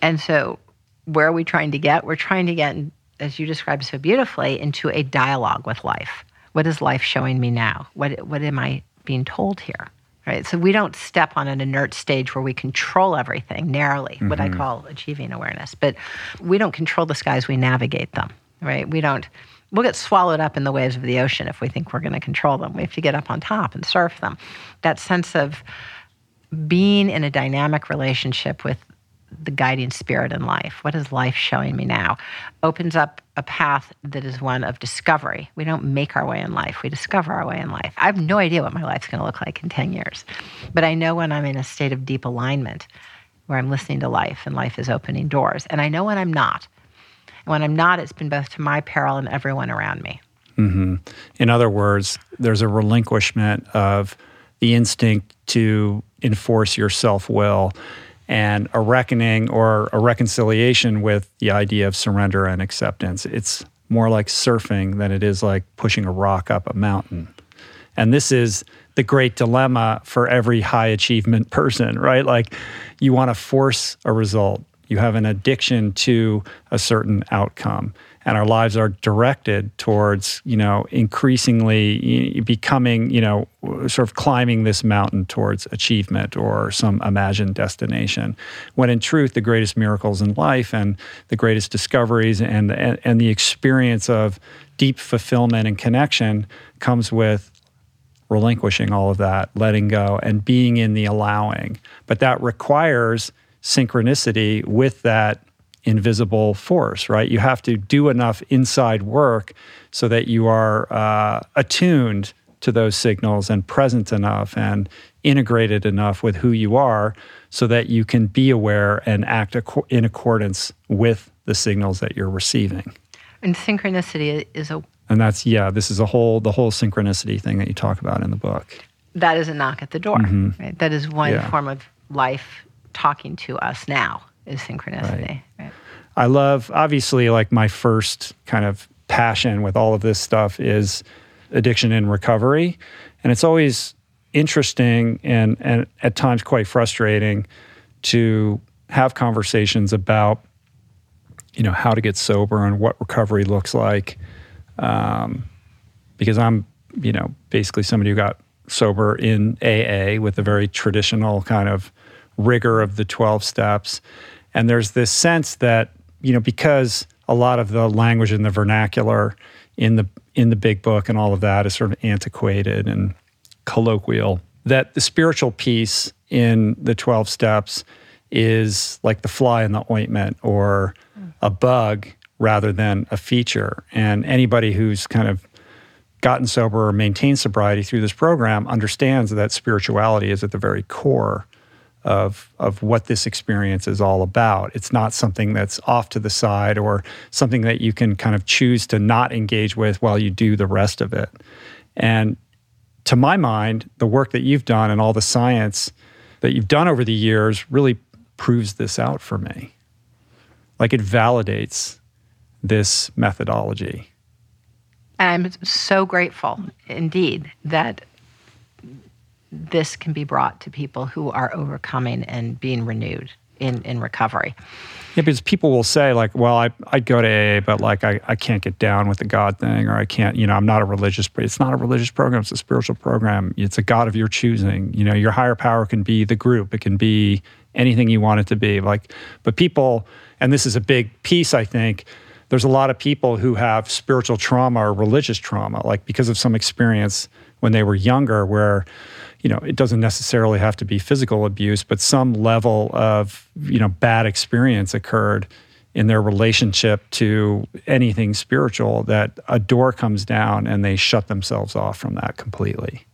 And so, where are we trying to get? We're trying to get, as you described so beautifully, into a dialogue with life. What is life showing me now? What, what am I being told here? Right. So we don't step on an inert stage where we control everything narrowly, mm-hmm. what I mm-hmm. call achieving awareness. But we don't control the skies, we navigate them. Right. We don't we'll get swallowed up in the waves of the ocean if we think we're going to control them. We have to get up on top and surf them. That sense of being in a dynamic relationship with the guiding spirit in life. What is life showing me now? Opens up a path that is one of discovery. We don't make our way in life, we discover our way in life. I have no idea what my life's going to look like in 10 years, but I know when I'm in a state of deep alignment where I'm listening to life and life is opening doors. And I know when I'm not. And when I'm not, it's been both to my peril and everyone around me. Mm-hmm. In other words, there's a relinquishment of the instinct to enforce your self will and a reckoning or a reconciliation with the idea of surrender and acceptance. It's more like surfing than it is like pushing a rock up a mountain. And this is the great dilemma for every high achievement person, right? Like you want to force a result. You have an addiction to a certain outcome and our lives are directed towards you know increasingly becoming you know sort of climbing this mountain towards achievement or some imagined destination. When in truth the greatest miracles in life and the greatest discoveries and and, and the experience of deep fulfillment and connection comes with relinquishing all of that letting go and being in the allowing. But that requires synchronicity with that invisible force, right? You have to do enough inside work so that you are uh, attuned to those signals and present enough and integrated enough with who you are so that you can be aware and act in accordance with the signals that you're receiving. And synchronicity is a and that's yeah, this is a whole the whole synchronicity thing that you talk about in the book. That is a knock at the door. Mm-hmm. Right? That is one yeah. form of life talking to us now is synchronicity. Right. Right. I love, obviously, like my first kind of passion with all of this stuff is addiction and recovery. And it's always interesting and, and at times quite frustrating to have conversations about, you know, how to get sober and what recovery looks like. Um, because I'm, you know, basically somebody who got sober in AA with a very traditional kind of rigor of the 12 steps. And there's this sense that, you know, because a lot of the language in the vernacular in the in the big book and all of that is sort of antiquated and colloquial, that the spiritual piece in the 12 steps is like the fly in the ointment or hmm. a bug rather than a feature. And anybody who's kind of gotten sober or maintained sobriety through this program understands that spirituality is at the very core of of what this experience is all about. It's not something that's off to the side or something that you can kind of choose to not engage with while you do the rest of it. And to my mind, the work that you've done and all the science that you've done over the years really proves this out for me. Like it validates this methodology. I'm so grateful indeed that this can be brought to people who are overcoming and being renewed in, in recovery. Yeah, because people will say, like, well, I, I'd go to AA, but like, I, I can't get down with the God thing, or I can't, you know, I'm not a religious, it's not a religious program, it's a spiritual program. It's a God of your choosing. You know, your higher power can be the group, it can be anything you want it to be. Like, but people, and this is a big piece, I think, there's a lot of people who have spiritual trauma or religious trauma, like because of some experience when they were younger where you know, it doesn't necessarily have to be physical abuse, but some level of, you know, bad experience occurred in their relationship to anything spiritual that a door comes down and they shut themselves off from that completely.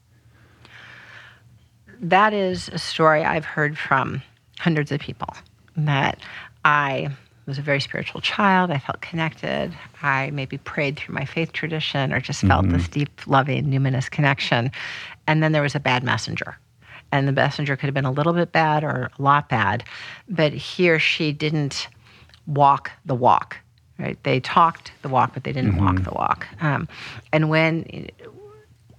That is a story I've heard from hundreds of people that I was a very spiritual child. I felt connected. I maybe prayed through my faith tradition or just felt mm-hmm. this deep, loving, numinous connection. And then there was a bad messenger. And the messenger could have been a little bit bad or a lot bad, but he or she didn't walk the walk, right? They talked the walk, but they didn't mm-hmm. walk the walk. Um, and when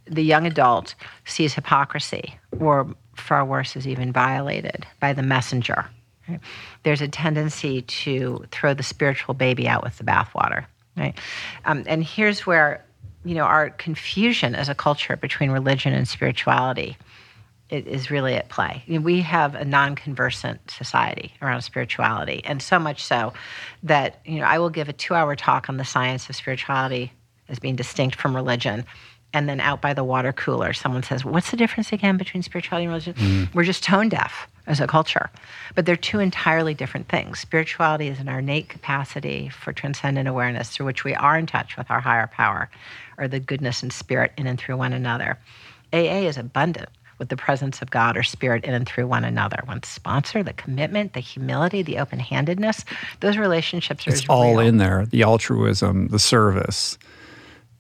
the young adult sees hypocrisy, or far worse, is even violated by the messenger, right? there's a tendency to throw the spiritual baby out with the bathwater, right? Um, and here's where you know, our confusion as a culture between religion and spirituality is really at play. we have a non-conversant society around spirituality, and so much so that you know I will give a two-hour talk on the science of spirituality as being distinct from religion, and then out by the water cooler, someone says, "What's the difference again between spirituality and religion?" Mm. We're just tone deaf, as a culture. But they're two entirely different things. Spirituality is an innate capacity for transcendent awareness through which we are in touch with our higher power or the goodness and spirit in and through one another. AA is abundant with the presence of God or spirit in and through one another. One sponsor, the commitment, the humility, the open handedness, those relationships are It's all real. in there the altruism, the service.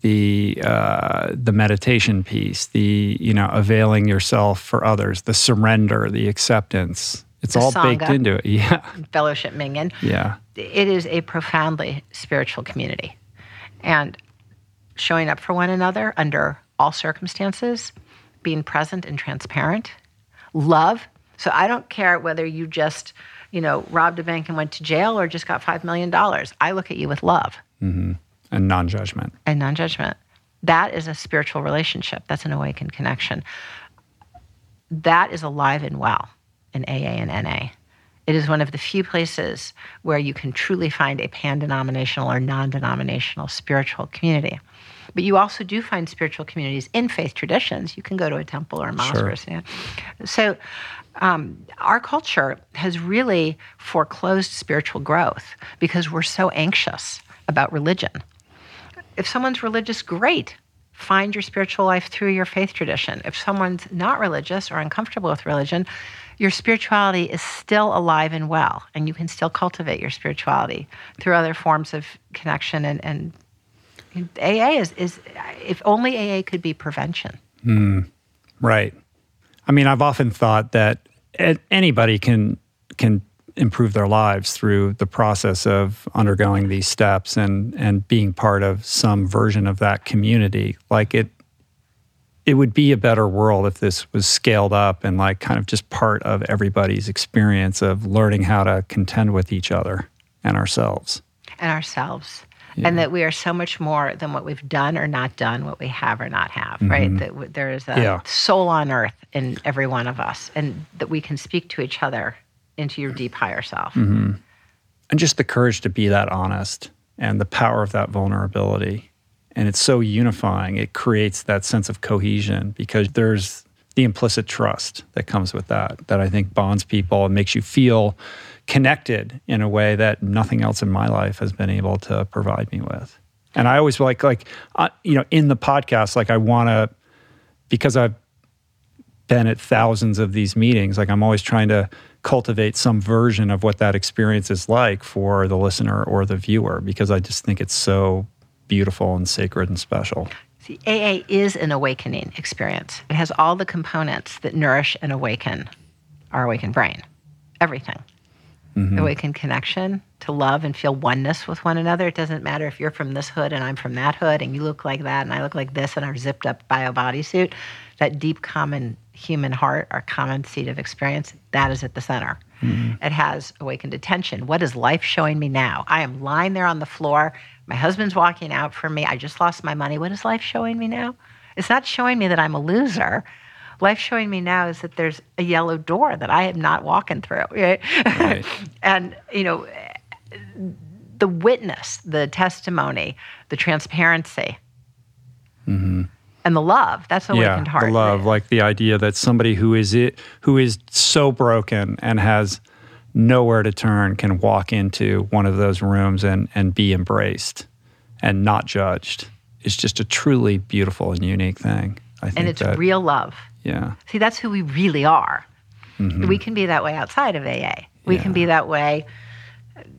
The uh, the meditation piece, the you know availing yourself for others, the surrender, the acceptance, it's The all baked Sangha. into it. Yeah, Fellowship Minyan. yeah. it is a profoundly spiritual community. And showing up for one another under all circumstances, being present and transparent, love. So I don't care whether you just, you know, robbed a bank and went to jail or just got $5 million. I look at you with love And non-judgment. and non judgment. That is a spiritual relationship. That's an awakened connection. That is alive and well in AA and NA. It is one of the few places where you can truly find a pan denominational or non denominational spiritual community. But you also do find spiritual communities in faith traditions. You can go to a temple or a mosque. Sure. Or something. So, um, our culture has really foreclosed spiritual growth because we're so anxious about religion if someone's religious, great. Find your spiritual life through your faith tradition. If someone's not religious or uncomfortable with religion, your spirituality is still alive and well, and you can still cultivate your spirituality through other forms of connection. And, and AA is, is, if only AA could be prevention. Hmm. Right. I mean, I've often thought that anybody can can improve their lives through the process of undergoing these steps and and being part of some version of that community. Like it it would be a better world if this was scaled up and like kind of just part of everybody's experience of learning how to contend with each other and ourselves. and ourselves. And that we are so much more than what we've done or not done, what we have or not have, mm-hmm. right? That w- there is a Yeah. soul on earth in every one of us, and that we can speak to each other into your deep higher self. and just the courage to be that honest and the power of that vulnerability. And it's so unifying. It creates that sense of cohesion because there's the implicit trust that comes with that, that I think bonds people and makes you feel connected in a way that nothing else in my life has been able to provide me with. And I always like, like, uh, you know, in the podcast, like I want to, because I've been at thousands of these meetings. Like I'm always trying to cultivate some version of what that experience is like for the listener or the viewer because I just think it's so beautiful and sacred and special. See, AA is an awakening experience. It has all the components that nourish and awaken our awakened brain. Everything. Mm-hmm. Awakened connection to love and feel oneness with one another. It doesn't matter if you're from this hood and I'm from that hood and you look like that and I look like this in our zipped up bio bodysuit. That deep common human heart, our common seat of experience, that is at the center. Mm-hmm. It has awakened attention. What is life showing me now? I am lying there on the floor. My husband's walking out for me. I just lost my money. What is life showing me now? It's not showing me that I'm a loser. Life showing me now is that there's a yellow door that I am not walking through. Right? Right. and, you know, the witness, the testimony, the transparency, mm-hmm. And the love. That's awakened yeah, heart. the love, like the idea that somebody who is it, who is so broken and has nowhere to turn can walk into one of those rooms and and be embraced and not judged. It's just a truly beautiful and unique thing. I think and it's that, real love. yeah, See, that's who we really are. Mm-hmm. We can be that way outside of AA. We can be that way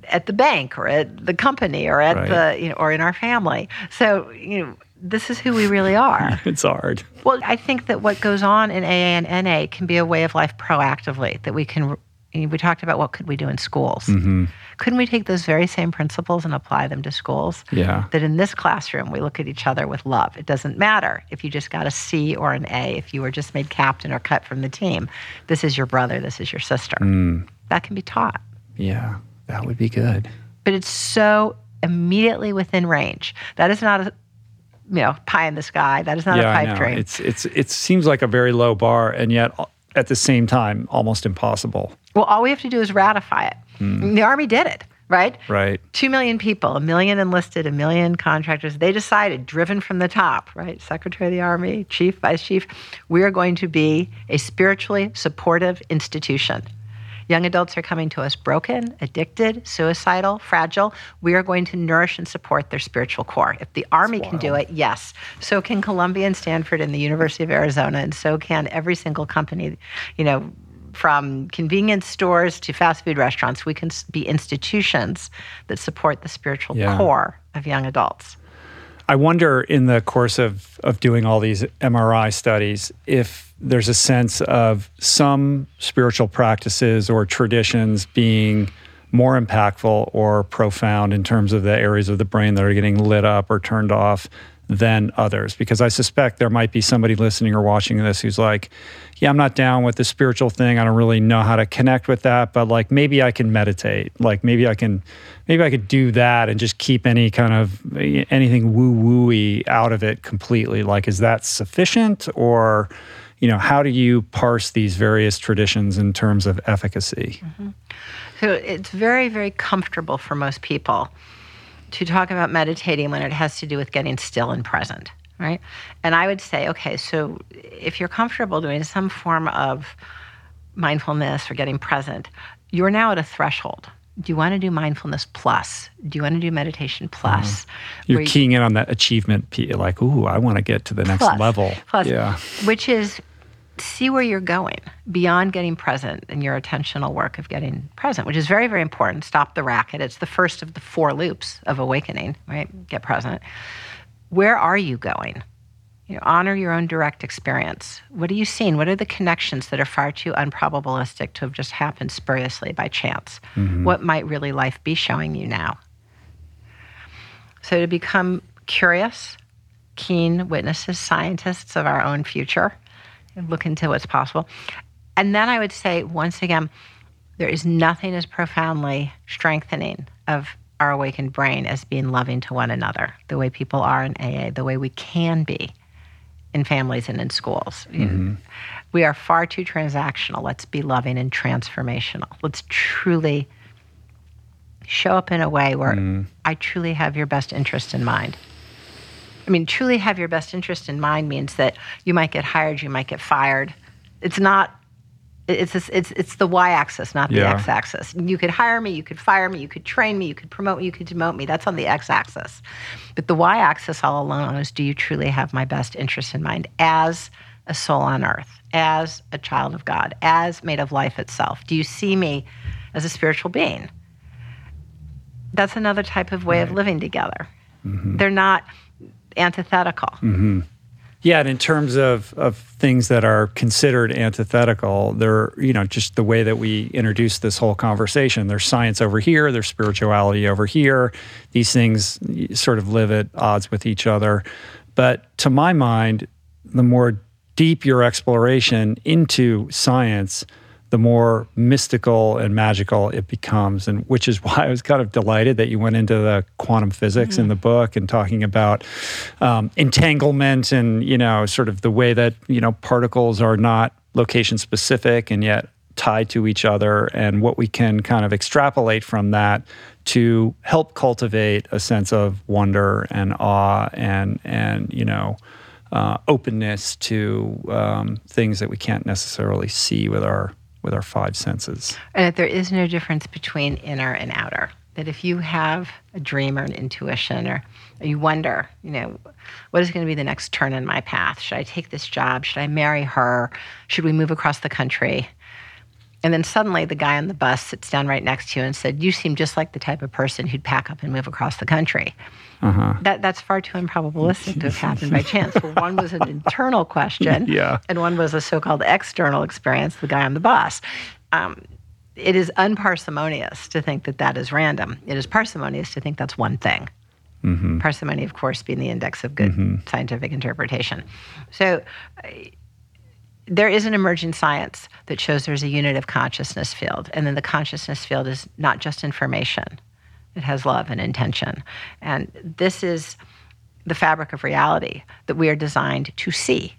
at the bank or at the company or at Right. the you know or in our family. So you know this is who we really are. it's hard. well, I think that what goes on in AA and NA can be a way of life proactively that we can. We talked about what could we do in schools. Mm-hmm. Couldn't we take those very same principles and apply them to schools? Yeah. That in this classroom we look at each other with love. It doesn't matter if you just got a C or an A, if you were just made captain or cut from the team. This is your brother, this is your sister. Mm. That can be taught. Yeah, that would be good. But it's so immediately within range. That is not a you know, pie in the sky. That is not yeah, a pipe dream. It's it's it seems like a very low bar, and yet uh, at the same time almost impossible. well, all we have to do is ratify it. Hmm. The Army did it, right? Right. Two million people, a million enlisted, a million contractors. They decided, driven from the top, right? Secretary of the Army, Chief, Vice Chief, we are going to be a spiritually supportive institution. Young adults are coming to us broken, addicted, suicidal, fragile. We are going to nourish and support their spiritual core. If the Army can do it, yes, so can Columbia and Stanford and the University of Arizona, and so can every single company, you know, from convenience stores to fast food restaurants, we can be institutions that support the spiritual yeah. core of young adults. I wonder in the course of, of doing all these MRI studies if there's a sense of some spiritual practices or traditions being more impactful or profound in terms of the areas of the brain that are getting lit up or turned off than others. Because I suspect there might be somebody listening or watching this who's like, yeah, I'm not down with the spiritual thing. I don't really know how to connect with that, but like maybe I can meditate. Like maybe I can, maybe I could do that and just keep any kind of anything woo wooey out of it completely. Like, is that sufficient or, you know, how do you parse these various traditions in terms of efficacy? Mm-hmm. So it's very, very comfortable for most people to talk about meditating when it has to do with getting still and present right? And I would say, okay, so if you're comfortable doing some form of mindfulness or getting present, you're now at a threshold. Do you want to do mindfulness plus? Do you want to do meditation plus? Mm-hmm. You're keying in on that achievement, like, ooh, I want to get to the next plus, level. Plus, yeah. Which is see where you're going beyond getting present and your attentional work of getting present, which is very, very important. Stop the racket. It's the first of the four loops of awakening, right? Get present where are you going? You know, honor your own direct experience. What are you seeing? What are the connections that are far too unprobabilistic to have just happened spuriously by chance? Mm-hmm. What might really life be showing you now? So to become curious, keen witnesses, scientists of our own future, and look into what's possible. And then I would say, once again, there is nothing as profoundly strengthening of our awakened brain as being loving to one another, the way people are in AA, the way we can be in families and in schools. Mm-hmm. We are far too transactional. Let's be loving and transformational. Let's truly show up in a way where mm. I truly have your best interest in mind. I mean, truly have your best interest in mind means that you might get hired, you might get fired. It's not it's this, it's it's the y-axis, not the yeah. x-axis. You could hire me, you could fire me, you could train me, you could promote me, you could demote me. That's on the x-axis. But the y-axis all alone is: Do you truly have my best interest in mind as a soul on earth, as a child of God, as made of life itself? Do you see me as a spiritual being? That's another type of way right. of living together. Mm-hmm. They're not antithetical. Mm-hmm. Yeah, and in terms of, of things that are considered antithetical, they're, you know, just the way that we introduce this whole conversation. There's science over here, there's spirituality over here. These things sort of live at odds with each other. But to my mind, the more deep your exploration into science, the more mystical and magical it becomes. And which is why I was kind of delighted that you went into the quantum physics mm-hmm. in the book and talking about um, entanglement and, you know, sort of the way that, you know, particles are not location specific and yet tied to each other and what we can kind of extrapolate from that to help cultivate a sense of wonder and awe and and you know uh, openness to um, things that we can't necessarily see with our with our five senses. And that there is no difference between inner and outer. That if you have a dream or an intuition or, you wonder, you know, what is going to be the next turn in my path? Should I take this job? Should I marry her? Should we move across the country? And then suddenly the guy on the bus sits down right next to you and said, You seem just like the type of person who'd pack up and move across the country. Uh-huh. That, that's far too improbabilistic to have happened by chance. Well, one was an internal question, yeah. and one was a so called external experience, the guy on the bus. Um, it is unparsimonious to think that that is random. It is parsimonious to think that's one thing. Mm-hmm. Parsimony, of course, being the index of good mm-hmm. scientific interpretation. So, uh, there is an emerging science that shows there's a unitive consciousness field, and then the consciousness field is not just information, it has love and intention. And this is the fabric of reality that we are designed to see.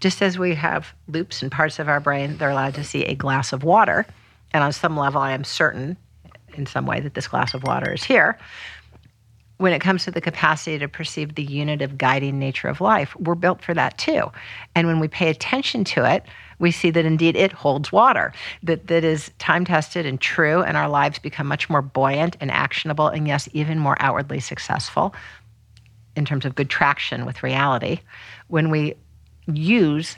Just as we have loops and parts of our brain that are allowed to see a glass of water, and on some level, I am certain in some way that this glass of water is here. When it comes to the capacity to perceive the unitive guiding nature of life, we're built for that too. And when we pay attention to it, we see that indeed it holds water, that, that is time tested and true, and our lives become much more buoyant and actionable, and yes, even more outwardly successful in terms of good traction with reality when we use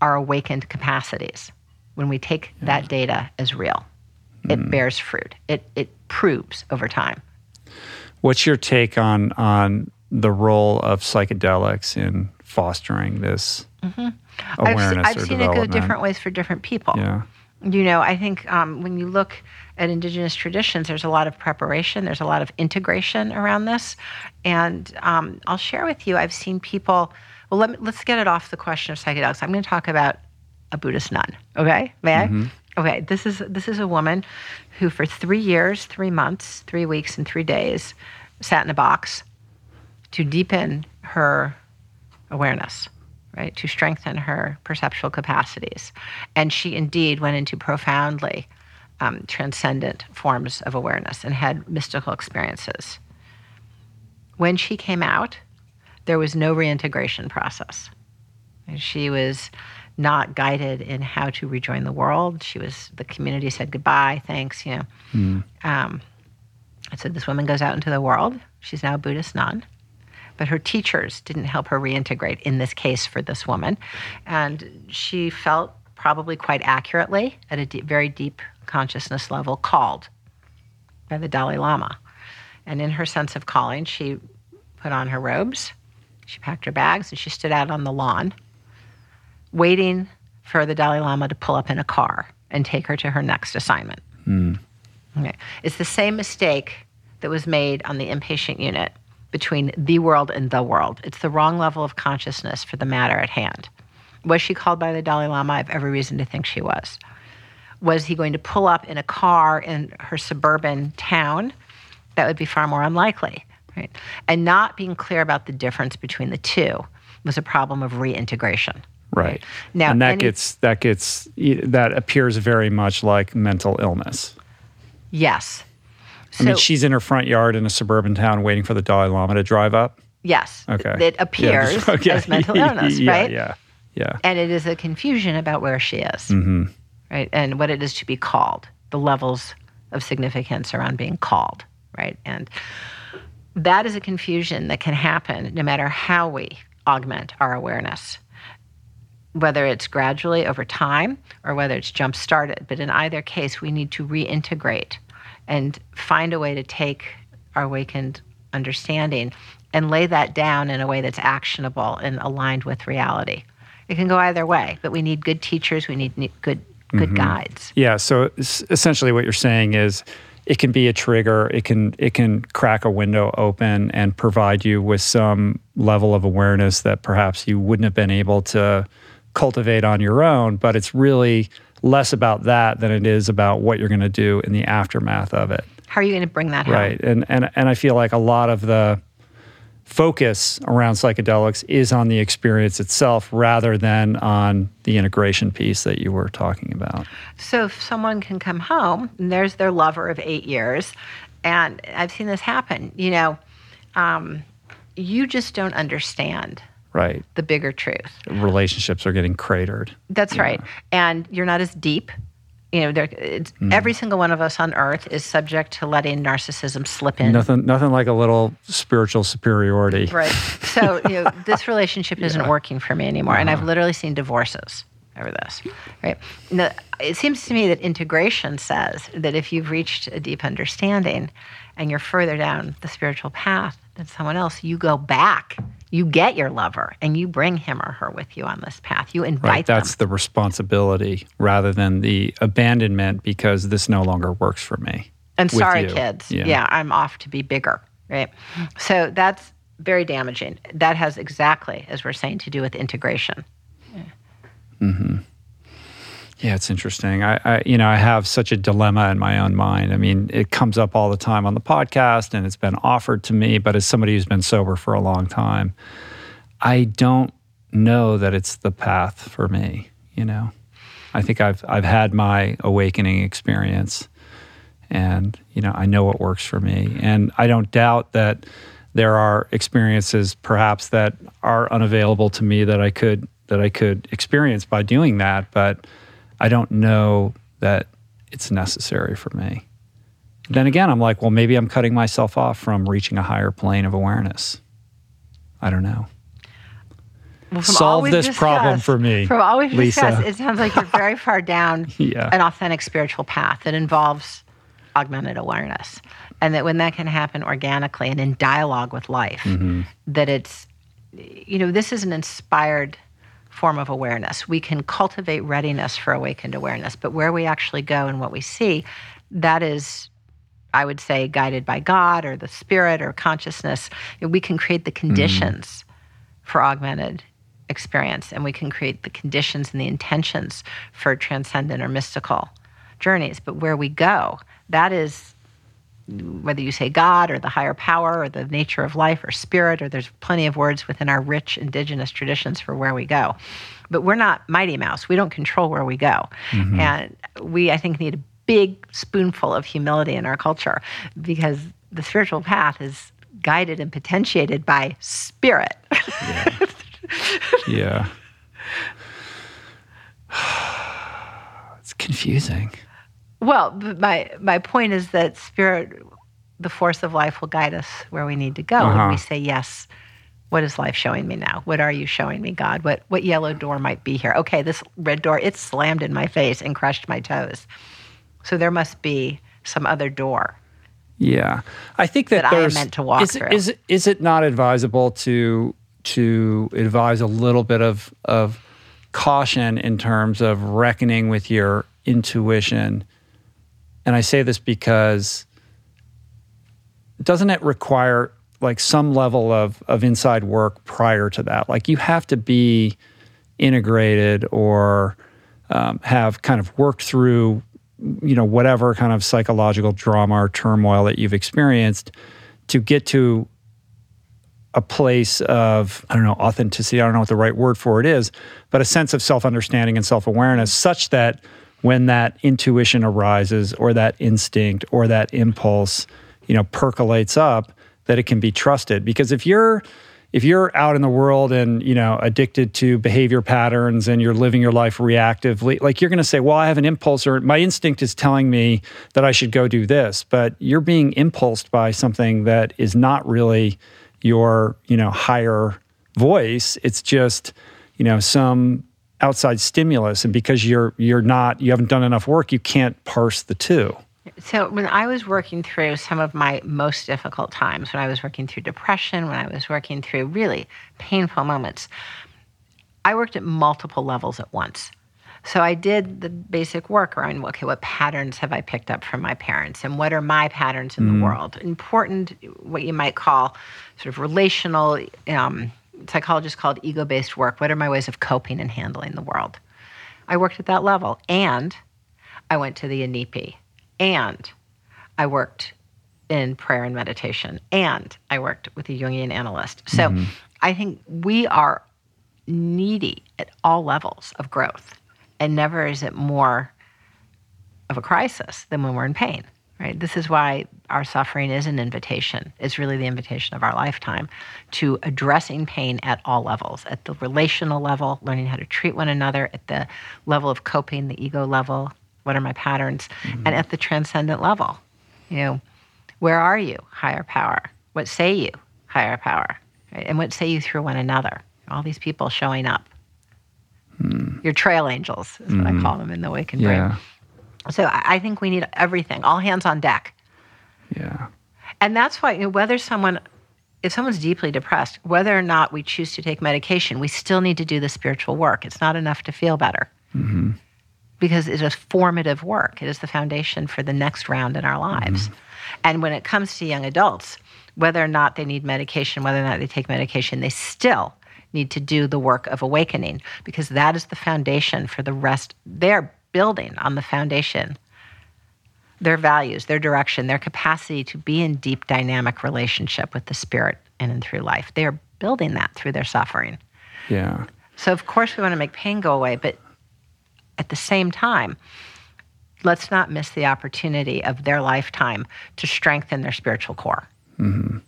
our awakened capacities, when we take that data as real. It mm. bears fruit. It, it proves over time. What's your take on on the role of psychedelics in fostering this mm-hmm. Awareness? I've, I've seen it go different ways for different people. Yeah. You know, I think um, when you look at indigenous traditions, there's a lot of preparation, there's a lot of integration around this. And um, I'll share with you, I've seen people, well, let me, let's get it off the question of psychedelics. I'm going to talk about a Buddhist nun, okay? May mm-hmm. I? Okay, this is, this is a woman who, for three years, three months, three weeks, and three days, sat in a box to deepen her awareness, right? To strengthen her perceptual capacities. And she indeed went into profoundly um, transcendent forms of awareness and had mystical experiences. When she came out, there was no reintegration process. She was not guided in how to rejoin the world. She was the community said goodbye, thanks, you know. Mm. Um, I said this woman goes out into the world. She's now a Buddhist nun, but her teachers didn't help her reintegrate. In this case, for this woman, and she felt probably quite accurately at a deep, very deep consciousness level called by the Dalai Lama. And in her sense of calling, she put on her robes, she packed her bags, and she stood out on the lawn, waiting for the Dalai Lama to pull up in a car and take her to her next assignment. Mm. Okay. It's the same mistake that was made on the inpatient unit between the world and the world. It's the wrong level of consciousness for the matter at hand. Was she called by the Dalai Lama? I have every reason to think she was. Was he going to pull up in a car in her suburban town? That would be far more unlikely. Right? And not being clear about the difference between the two was a problem of reintegration. Right. Now, and that any, gets that gets that appears very much like mental illness. Yes. I mean, she's in her front yard in a suburban town waiting for the Dalai Lama to drive up. Yes. Okay. It appears yeah, okay. as mental illness, yeah, right? Yeah. Yeah. And it is a confusion about where she is, mm-hmm. right? And what it is to be called, the levels of significance around being called, right? And that is a confusion that can happen no matter how we augment our awareness, whether it's gradually over time or whether it's jump started. But in either case, we need to reintegrate and find a way to take our awakened understanding and lay that down in a way that's actionable and aligned with reality. It can go either way, but we need good teachers. We need good good mm-hmm. guides. Yeah. So essentially, what you're saying is, it can be a trigger. It can it can crack a window open and provide you with some level of awareness that perhaps you wouldn't have been able to cultivate on your own. But it's really less about that than it is about what you're going to do in the aftermath of it. How are you going to bring that home? Right. And and and I feel like a lot of the focus around psychedelics is on the experience itself rather than on the integration piece that you were talking about. So if someone can come home and there's their lover of 8 years and I've seen this happen, you know, um, you just don't understand right the bigger truth relationships are getting cratered that's yeah. right and you're not as deep you know, mm. every single one of us on earth is subject to letting narcissism slip in. Nothing, nothing like a little spiritual superiority. Right. So, you know, this relationship isn't working for me anymore, uh-huh. and I've uh-huh. literally seen divorces over this. Right. Now, it seems to me that integration says that if you've reached a deep understanding, and you're further down the spiritual path than someone else, you go back you get your lover and you bring him or her with you on this path. You invite right, that's them. the responsibility rather than the abandonment because this no longer works for me. And sorry, you. kids. Yeah. yeah, I'm off to be bigger. Right. So that's very damaging. That has exactly, as we're saying, to do with integration. Mm-hmm. Yeah, it's interesting. I, I, you know, I have such a dilemma in my own mind. I mean, it comes up all the time on the podcast, and it's been offered to me. But as somebody who's been sober for a long time, I don't know that it's the path for me. You know, I think I've I've had my awakening experience, and you know, I know what works for me, and I don't doubt that there are experiences perhaps that are unavailable to me that I could that I could experience by doing that, but I don't know that it's necessary for me. Then again, I'm like, well, maybe I'm cutting myself off from reaching a higher plane of awareness. I don't know. Well, Solve this problem for me, From all we've Lisa. discussed, it sounds like you're very far down Yeah. an authentic spiritual path that involves augmented awareness. And that when that can happen organically and in dialogue with life, Mm-hmm. that it's, you know, this is an inspired form of awareness. We can cultivate readiness for awakened awareness, but where we actually go and what we see, that is I would say, guided by God or the spirit or consciousness, we can create the conditions for augmented experience and we can create the conditions and the intentions for transcendent or mystical journeys. But where we go, that is whether you say God or the higher power or the nature of life or spirit, or there's plenty of words within our rich indigenous traditions for where we go. But we're not Mighty Mouse. We don't control where we go. Mm-hmm. And we, I think, need a big spoonful of humility in our culture because the spiritual path is guided and potentiated by spirit. Yeah. it's confusing. Well, my my point is that spirit, the force of life, will guide us where we need to go Uh-huh. we say yes. What is life showing me now? What are you showing me, God? What what yellow door might be here? Okay, this red door it slammed in my face and crushed my toes. So there must be some other door. Yeah, I think that, That I am meant to walk is, through. Is it, is it not advisable to to advise a little bit of of caution in terms of reckoning with your intuition? And I say this because doesn't it require like some level of of inside work prior to that? Like you have to be integrated or um, have kind of worked through you know whatever kind of psychological drama or turmoil that you've experienced to get to a place of i don't know authenticity i don't know what the right word for it is but a sense of self-understanding and self-awareness such that when that intuition arises or that instinct or that impulse you know percolates up that it can be trusted. Because if you're if you're out in the world and you know addicted to behavior patterns and you're living your life reactively like you're going to say well i have an impulse or my instinct is telling me that i should go do this but you're being impulsed by something that is not really your you know higher voice. It's just you know some outside stimulus and because you're you're not you haven't done enough work you can't parse the two So when I was working through some of my most difficult times, when I was working through depression, when I was working through really painful moments, I worked at multiple levels at once. So I did the basic work around okay, what patterns have I picked up from my parents, and what are my patterns in the world? Important, what you might call sort of relational. Um, psychologists called ego-based work. What are my ways of coping and handling the world? I worked at that level, and I went to the Inipi, and I worked in prayer and meditation, and I worked with a Jungian analyst. So mm-hmm. I think we are needy at all levels of growth, and never is it more of a crisis than when we're in pain. Right. This is why our suffering is an invitation. It's really the invitation of our lifetime to addressing pain at all levels, at the relational level, learning how to treat one another, at the level of coping, the ego level, what are my patterns, mm-hmm. and at the transcendent level. You know, where are you, higher power? What say you, higher power? Right? And what say you through one another? All these people showing up. Hmm. Your trail angels is what I mm-hmm. call them in the Awakened Brain. So I think we need everything, all hands on deck. yeah And that's why, you know, whether someone, if someone's deeply depressed, whether or not we choose to take medication, we still need to do the spiritual work. It's not enough to feel better mm-hmm. because it is formative work. It is the foundation for the next round in our lives. Mm-hmm. And when it comes to young adults, whether or not they need medication, whether or not they take medication, they still need to do the work of awakening because that is the foundation for the rest. They're building on the foundation their values, their direction, their capacity to be in deep dynamic relationship with the spirit and in and through life. They are building that through their suffering. yeah So of course we want to make pain go away, but at the same time, let's not miss the opportunity of their lifetime to strengthen their spiritual core. Mm-hmm.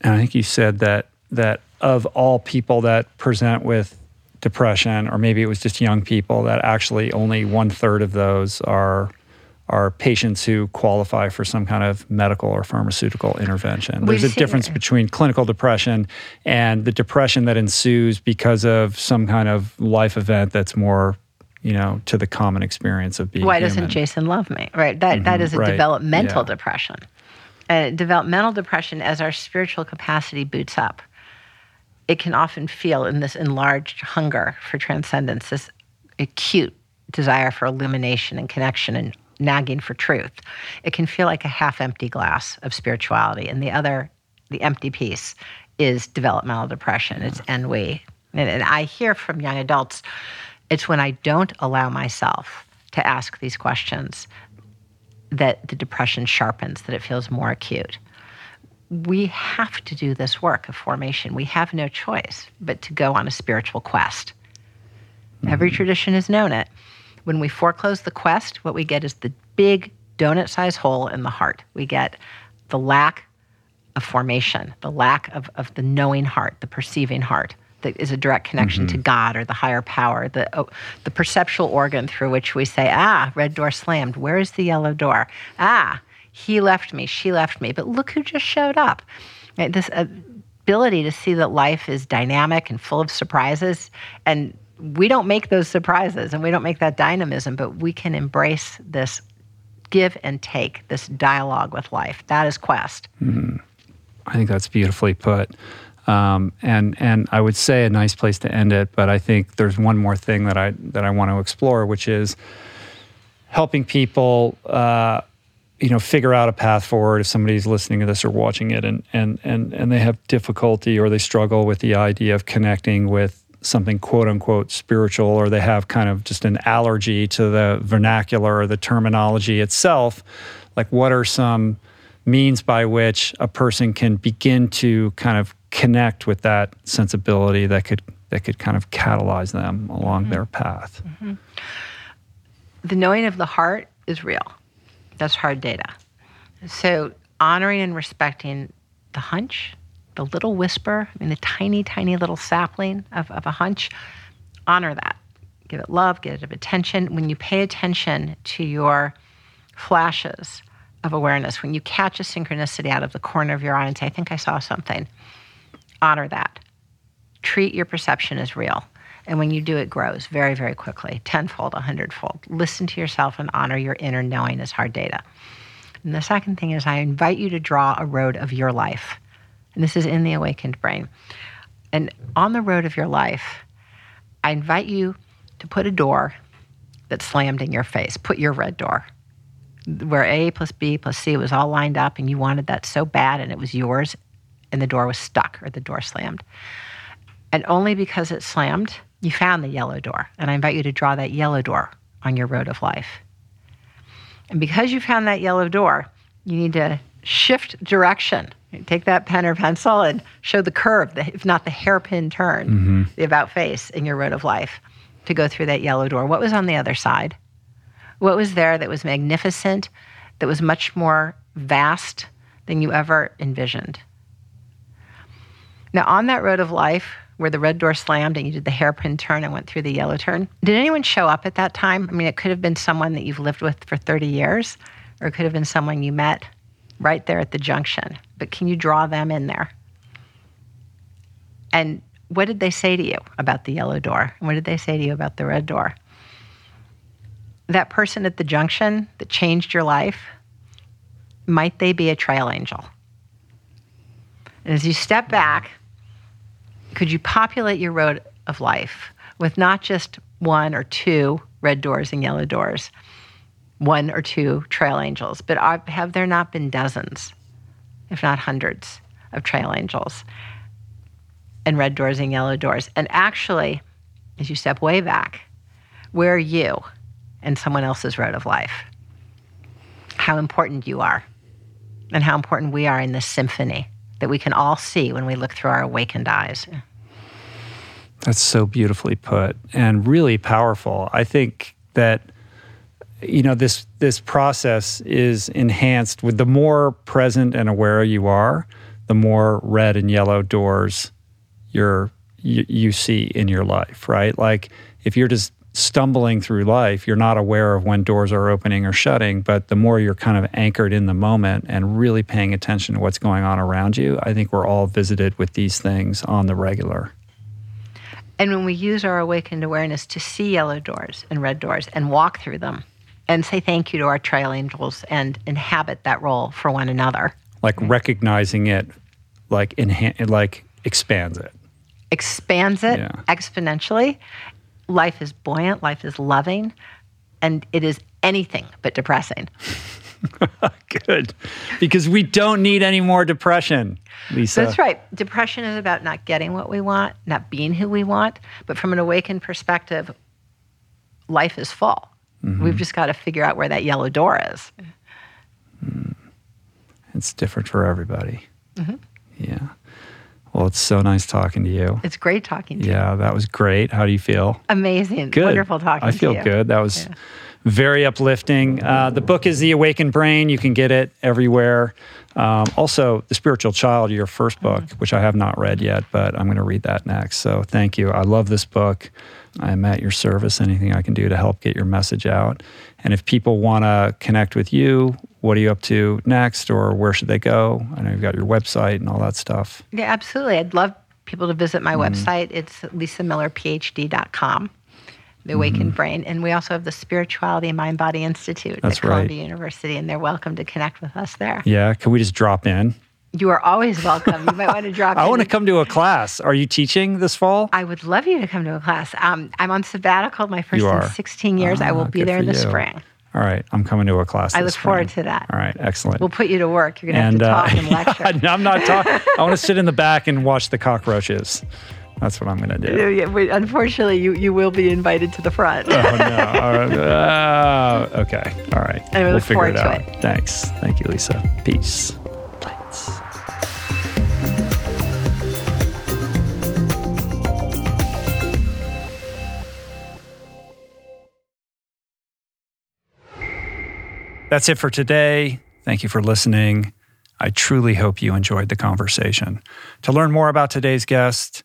And I think you said that that of all people that present with depression, or maybe it was just young people, that actually only one third of those are are patients who qualify for some kind of medical or pharmaceutical intervention. There's a difference between clinical depression and the depression that ensues because of some kind of life event that's more you know, to the common experience of being. Why human. doesn't Jason love me? Right. That, mm-hmm, that is a right. developmental yeah. depression. And developmental depression, as our spiritual capacity boots up, it can often feel in this enlarged hunger for transcendence, this acute desire for illumination and connection and nagging for truth. It can feel like a half empty glass of spirituality. And the other, the empty piece, is developmental depression. It's ennui. And, and I hear from young adults, it's when I don't allow myself to ask these questions that the depression sharpens, that it feels more acute. We have to do this work of formation. We have no choice but to go on a spiritual quest. Mm-hmm. Every tradition has known it. When we foreclose the quest, what we get is the big donut sized hole in the heart. We get the lack of formation, the lack of, of the knowing heart, the perceiving heart that is a direct connection mm-hmm. to God or the higher power, the oh, the perceptual organ through which we say, ah, red door slammed. Where is the yellow door? Ah, he left me, she left me. But look who just showed up. Right? This ability to see that life is dynamic and full of surprises, and we don't make those surprises and we don't make that dynamism, but we can embrace this give and take, this dialogue with life. That is quest. Mm-hmm. I think that's beautifully put. Um, and and I would say a nice place to end it, but I think there's one more thing that I that I want to explore, which is helping people, uh, you know, figure out a path forward. If somebody's listening to this or watching it, and and and and they have difficulty or they struggle with the idea of connecting with something quote unquote spiritual, or they have kind of just an allergy to the vernacular or the terminology itself, like what are some means by which a person can begin to kind of connect with that sensibility that could that could kind of catalyze them along mm-hmm. their path. Mm-hmm. The knowing of the heart is real. That's hard data. So honoring and respecting the hunch, the little whisper, I mean the tiny, tiny little sapling of, of a hunch, honor that. Give it love, give it attention. When you pay attention to your flashes of awareness, when you catch a synchronicity out of the corner of your eye and say, I think I saw something, honor that. Treat your perception as real. And when you do, it grows very, very quickly, tenfold, a hundredfold. Listen to yourself and honor your inner knowing as hard data. And the second thing is, I invite you to draw a road of your life. And this is in the awakened brain. And on the road of your life, I invite you to put a door that slammed in your face. Put your red door where A plus B plus C was all lined up and you wanted that so bad and it was yours and the door was stuck or the door slammed. And only because it slammed, you found the yellow door. And I invite you to draw that yellow door on your road of life. And because you found that yellow door, you need to shift direction. Take that pen or pencil and show the curve, if not the hairpin turn, mm-hmm. the about face in your road of life to go through that yellow door. What was on the other side? What was there that was magnificent, that was much more vast than you ever envisioned? Now, on that road of life where the red door slammed and you did the hairpin turn and went through the yellow turn, did anyone show up at that time? I mean, it could have been someone that you've lived with for 30 years, or it could have been someone you met right there at the junction. But can you draw them in there? And what did they say to you about the yellow door? And what did they say to you about the red door? that person at the junction that changed your life, might they be a trail angel? And as you step back, could you populate your road of life with not just one or two red doors and yellow doors, one or two trail angels, but have there not been dozens, if not hundreds, of trail angels and red doors and yellow doors? And actually, as you step way back, where are you? in someone else's road of life. How important you are, and how important we are in this symphony that we can all see when we look through our awakened eyes. That's so beautifully put and really powerful. I think that you know this this process is enhanced with the more present and aware you are, the more red and yellow doors you're you, you see in your life, right? Like if you're just stumbling through life, you're not aware of when doors are opening or shutting. But the more you're kind of anchored in the moment and really paying attention to what's going on around you, I think we're all visited with these things on the regular. And when we use our awakened awareness to see yellow doors and red doors and walk through them and say thank you to our trail angels and inhabit that role for one another. Like recognizing it, like enhan- like expands it. Expands it Yeah. exponentially. Life is buoyant, life is loving, and it is anything but depressing. Good. Because we don't need any more depression, Lisa. That's right. Depression is about not getting what we want, not being who we want. But from an awakened perspective, life is full. We've just got to figure out where that yellow door is. It's different for everybody. Mm-hmm. Yeah. Well, it's so nice talking to you. It's great talking to you. Yeah, that was great. How do you feel? Amazing. Good. Wonderful talking to you. I feel good. That was very uplifting. Uh, the book is The Awakened Brain. You can get it everywhere. Um, also, The Spiritual Child, your first book, Mm-hmm. which I have not read yet, but I'm going to read that next. So thank you. I love this book. I'm at your service. Anything I can do to help get your message out. And if people want to connect with you, what are you up to next or where should they go? I know you've got your website and all that stuff. Yeah, absolutely. I'd love people to visit my Mm-hmm. website. It's lisamillerphd.com, The Awakened Brain. And we also have the Spirituality Mind Body Institute Mm-hmm. That's at right. Columbia University, and they're welcome to connect with us there. Yeah. Can we just drop in? You are always welcome. You might want to drop in I in want to come to a class. Are you teaching this fall? I would love you to come to a class. Um, I'm on sabbatical, my first in 16 years. I Ah, will be there in the you. spring. All right, I'm coming to a class. I look forward spring. to that. All right, excellent. We'll put you to work. You're going to have to talk and lecture. I'm not talking. I want to sit in the back and watch the cockroaches. That's what I'm going to do. Yeah, wait, Unfortunately, you, you will be invited to the front. Oh no! All right. Uh, okay. All right. I we'll look figure forward it to out. it. Thanks. Thank you, Lisa. Peace. That's it for today. Thank you for listening. I truly hope you enjoyed the conversation. To learn more about today's guest,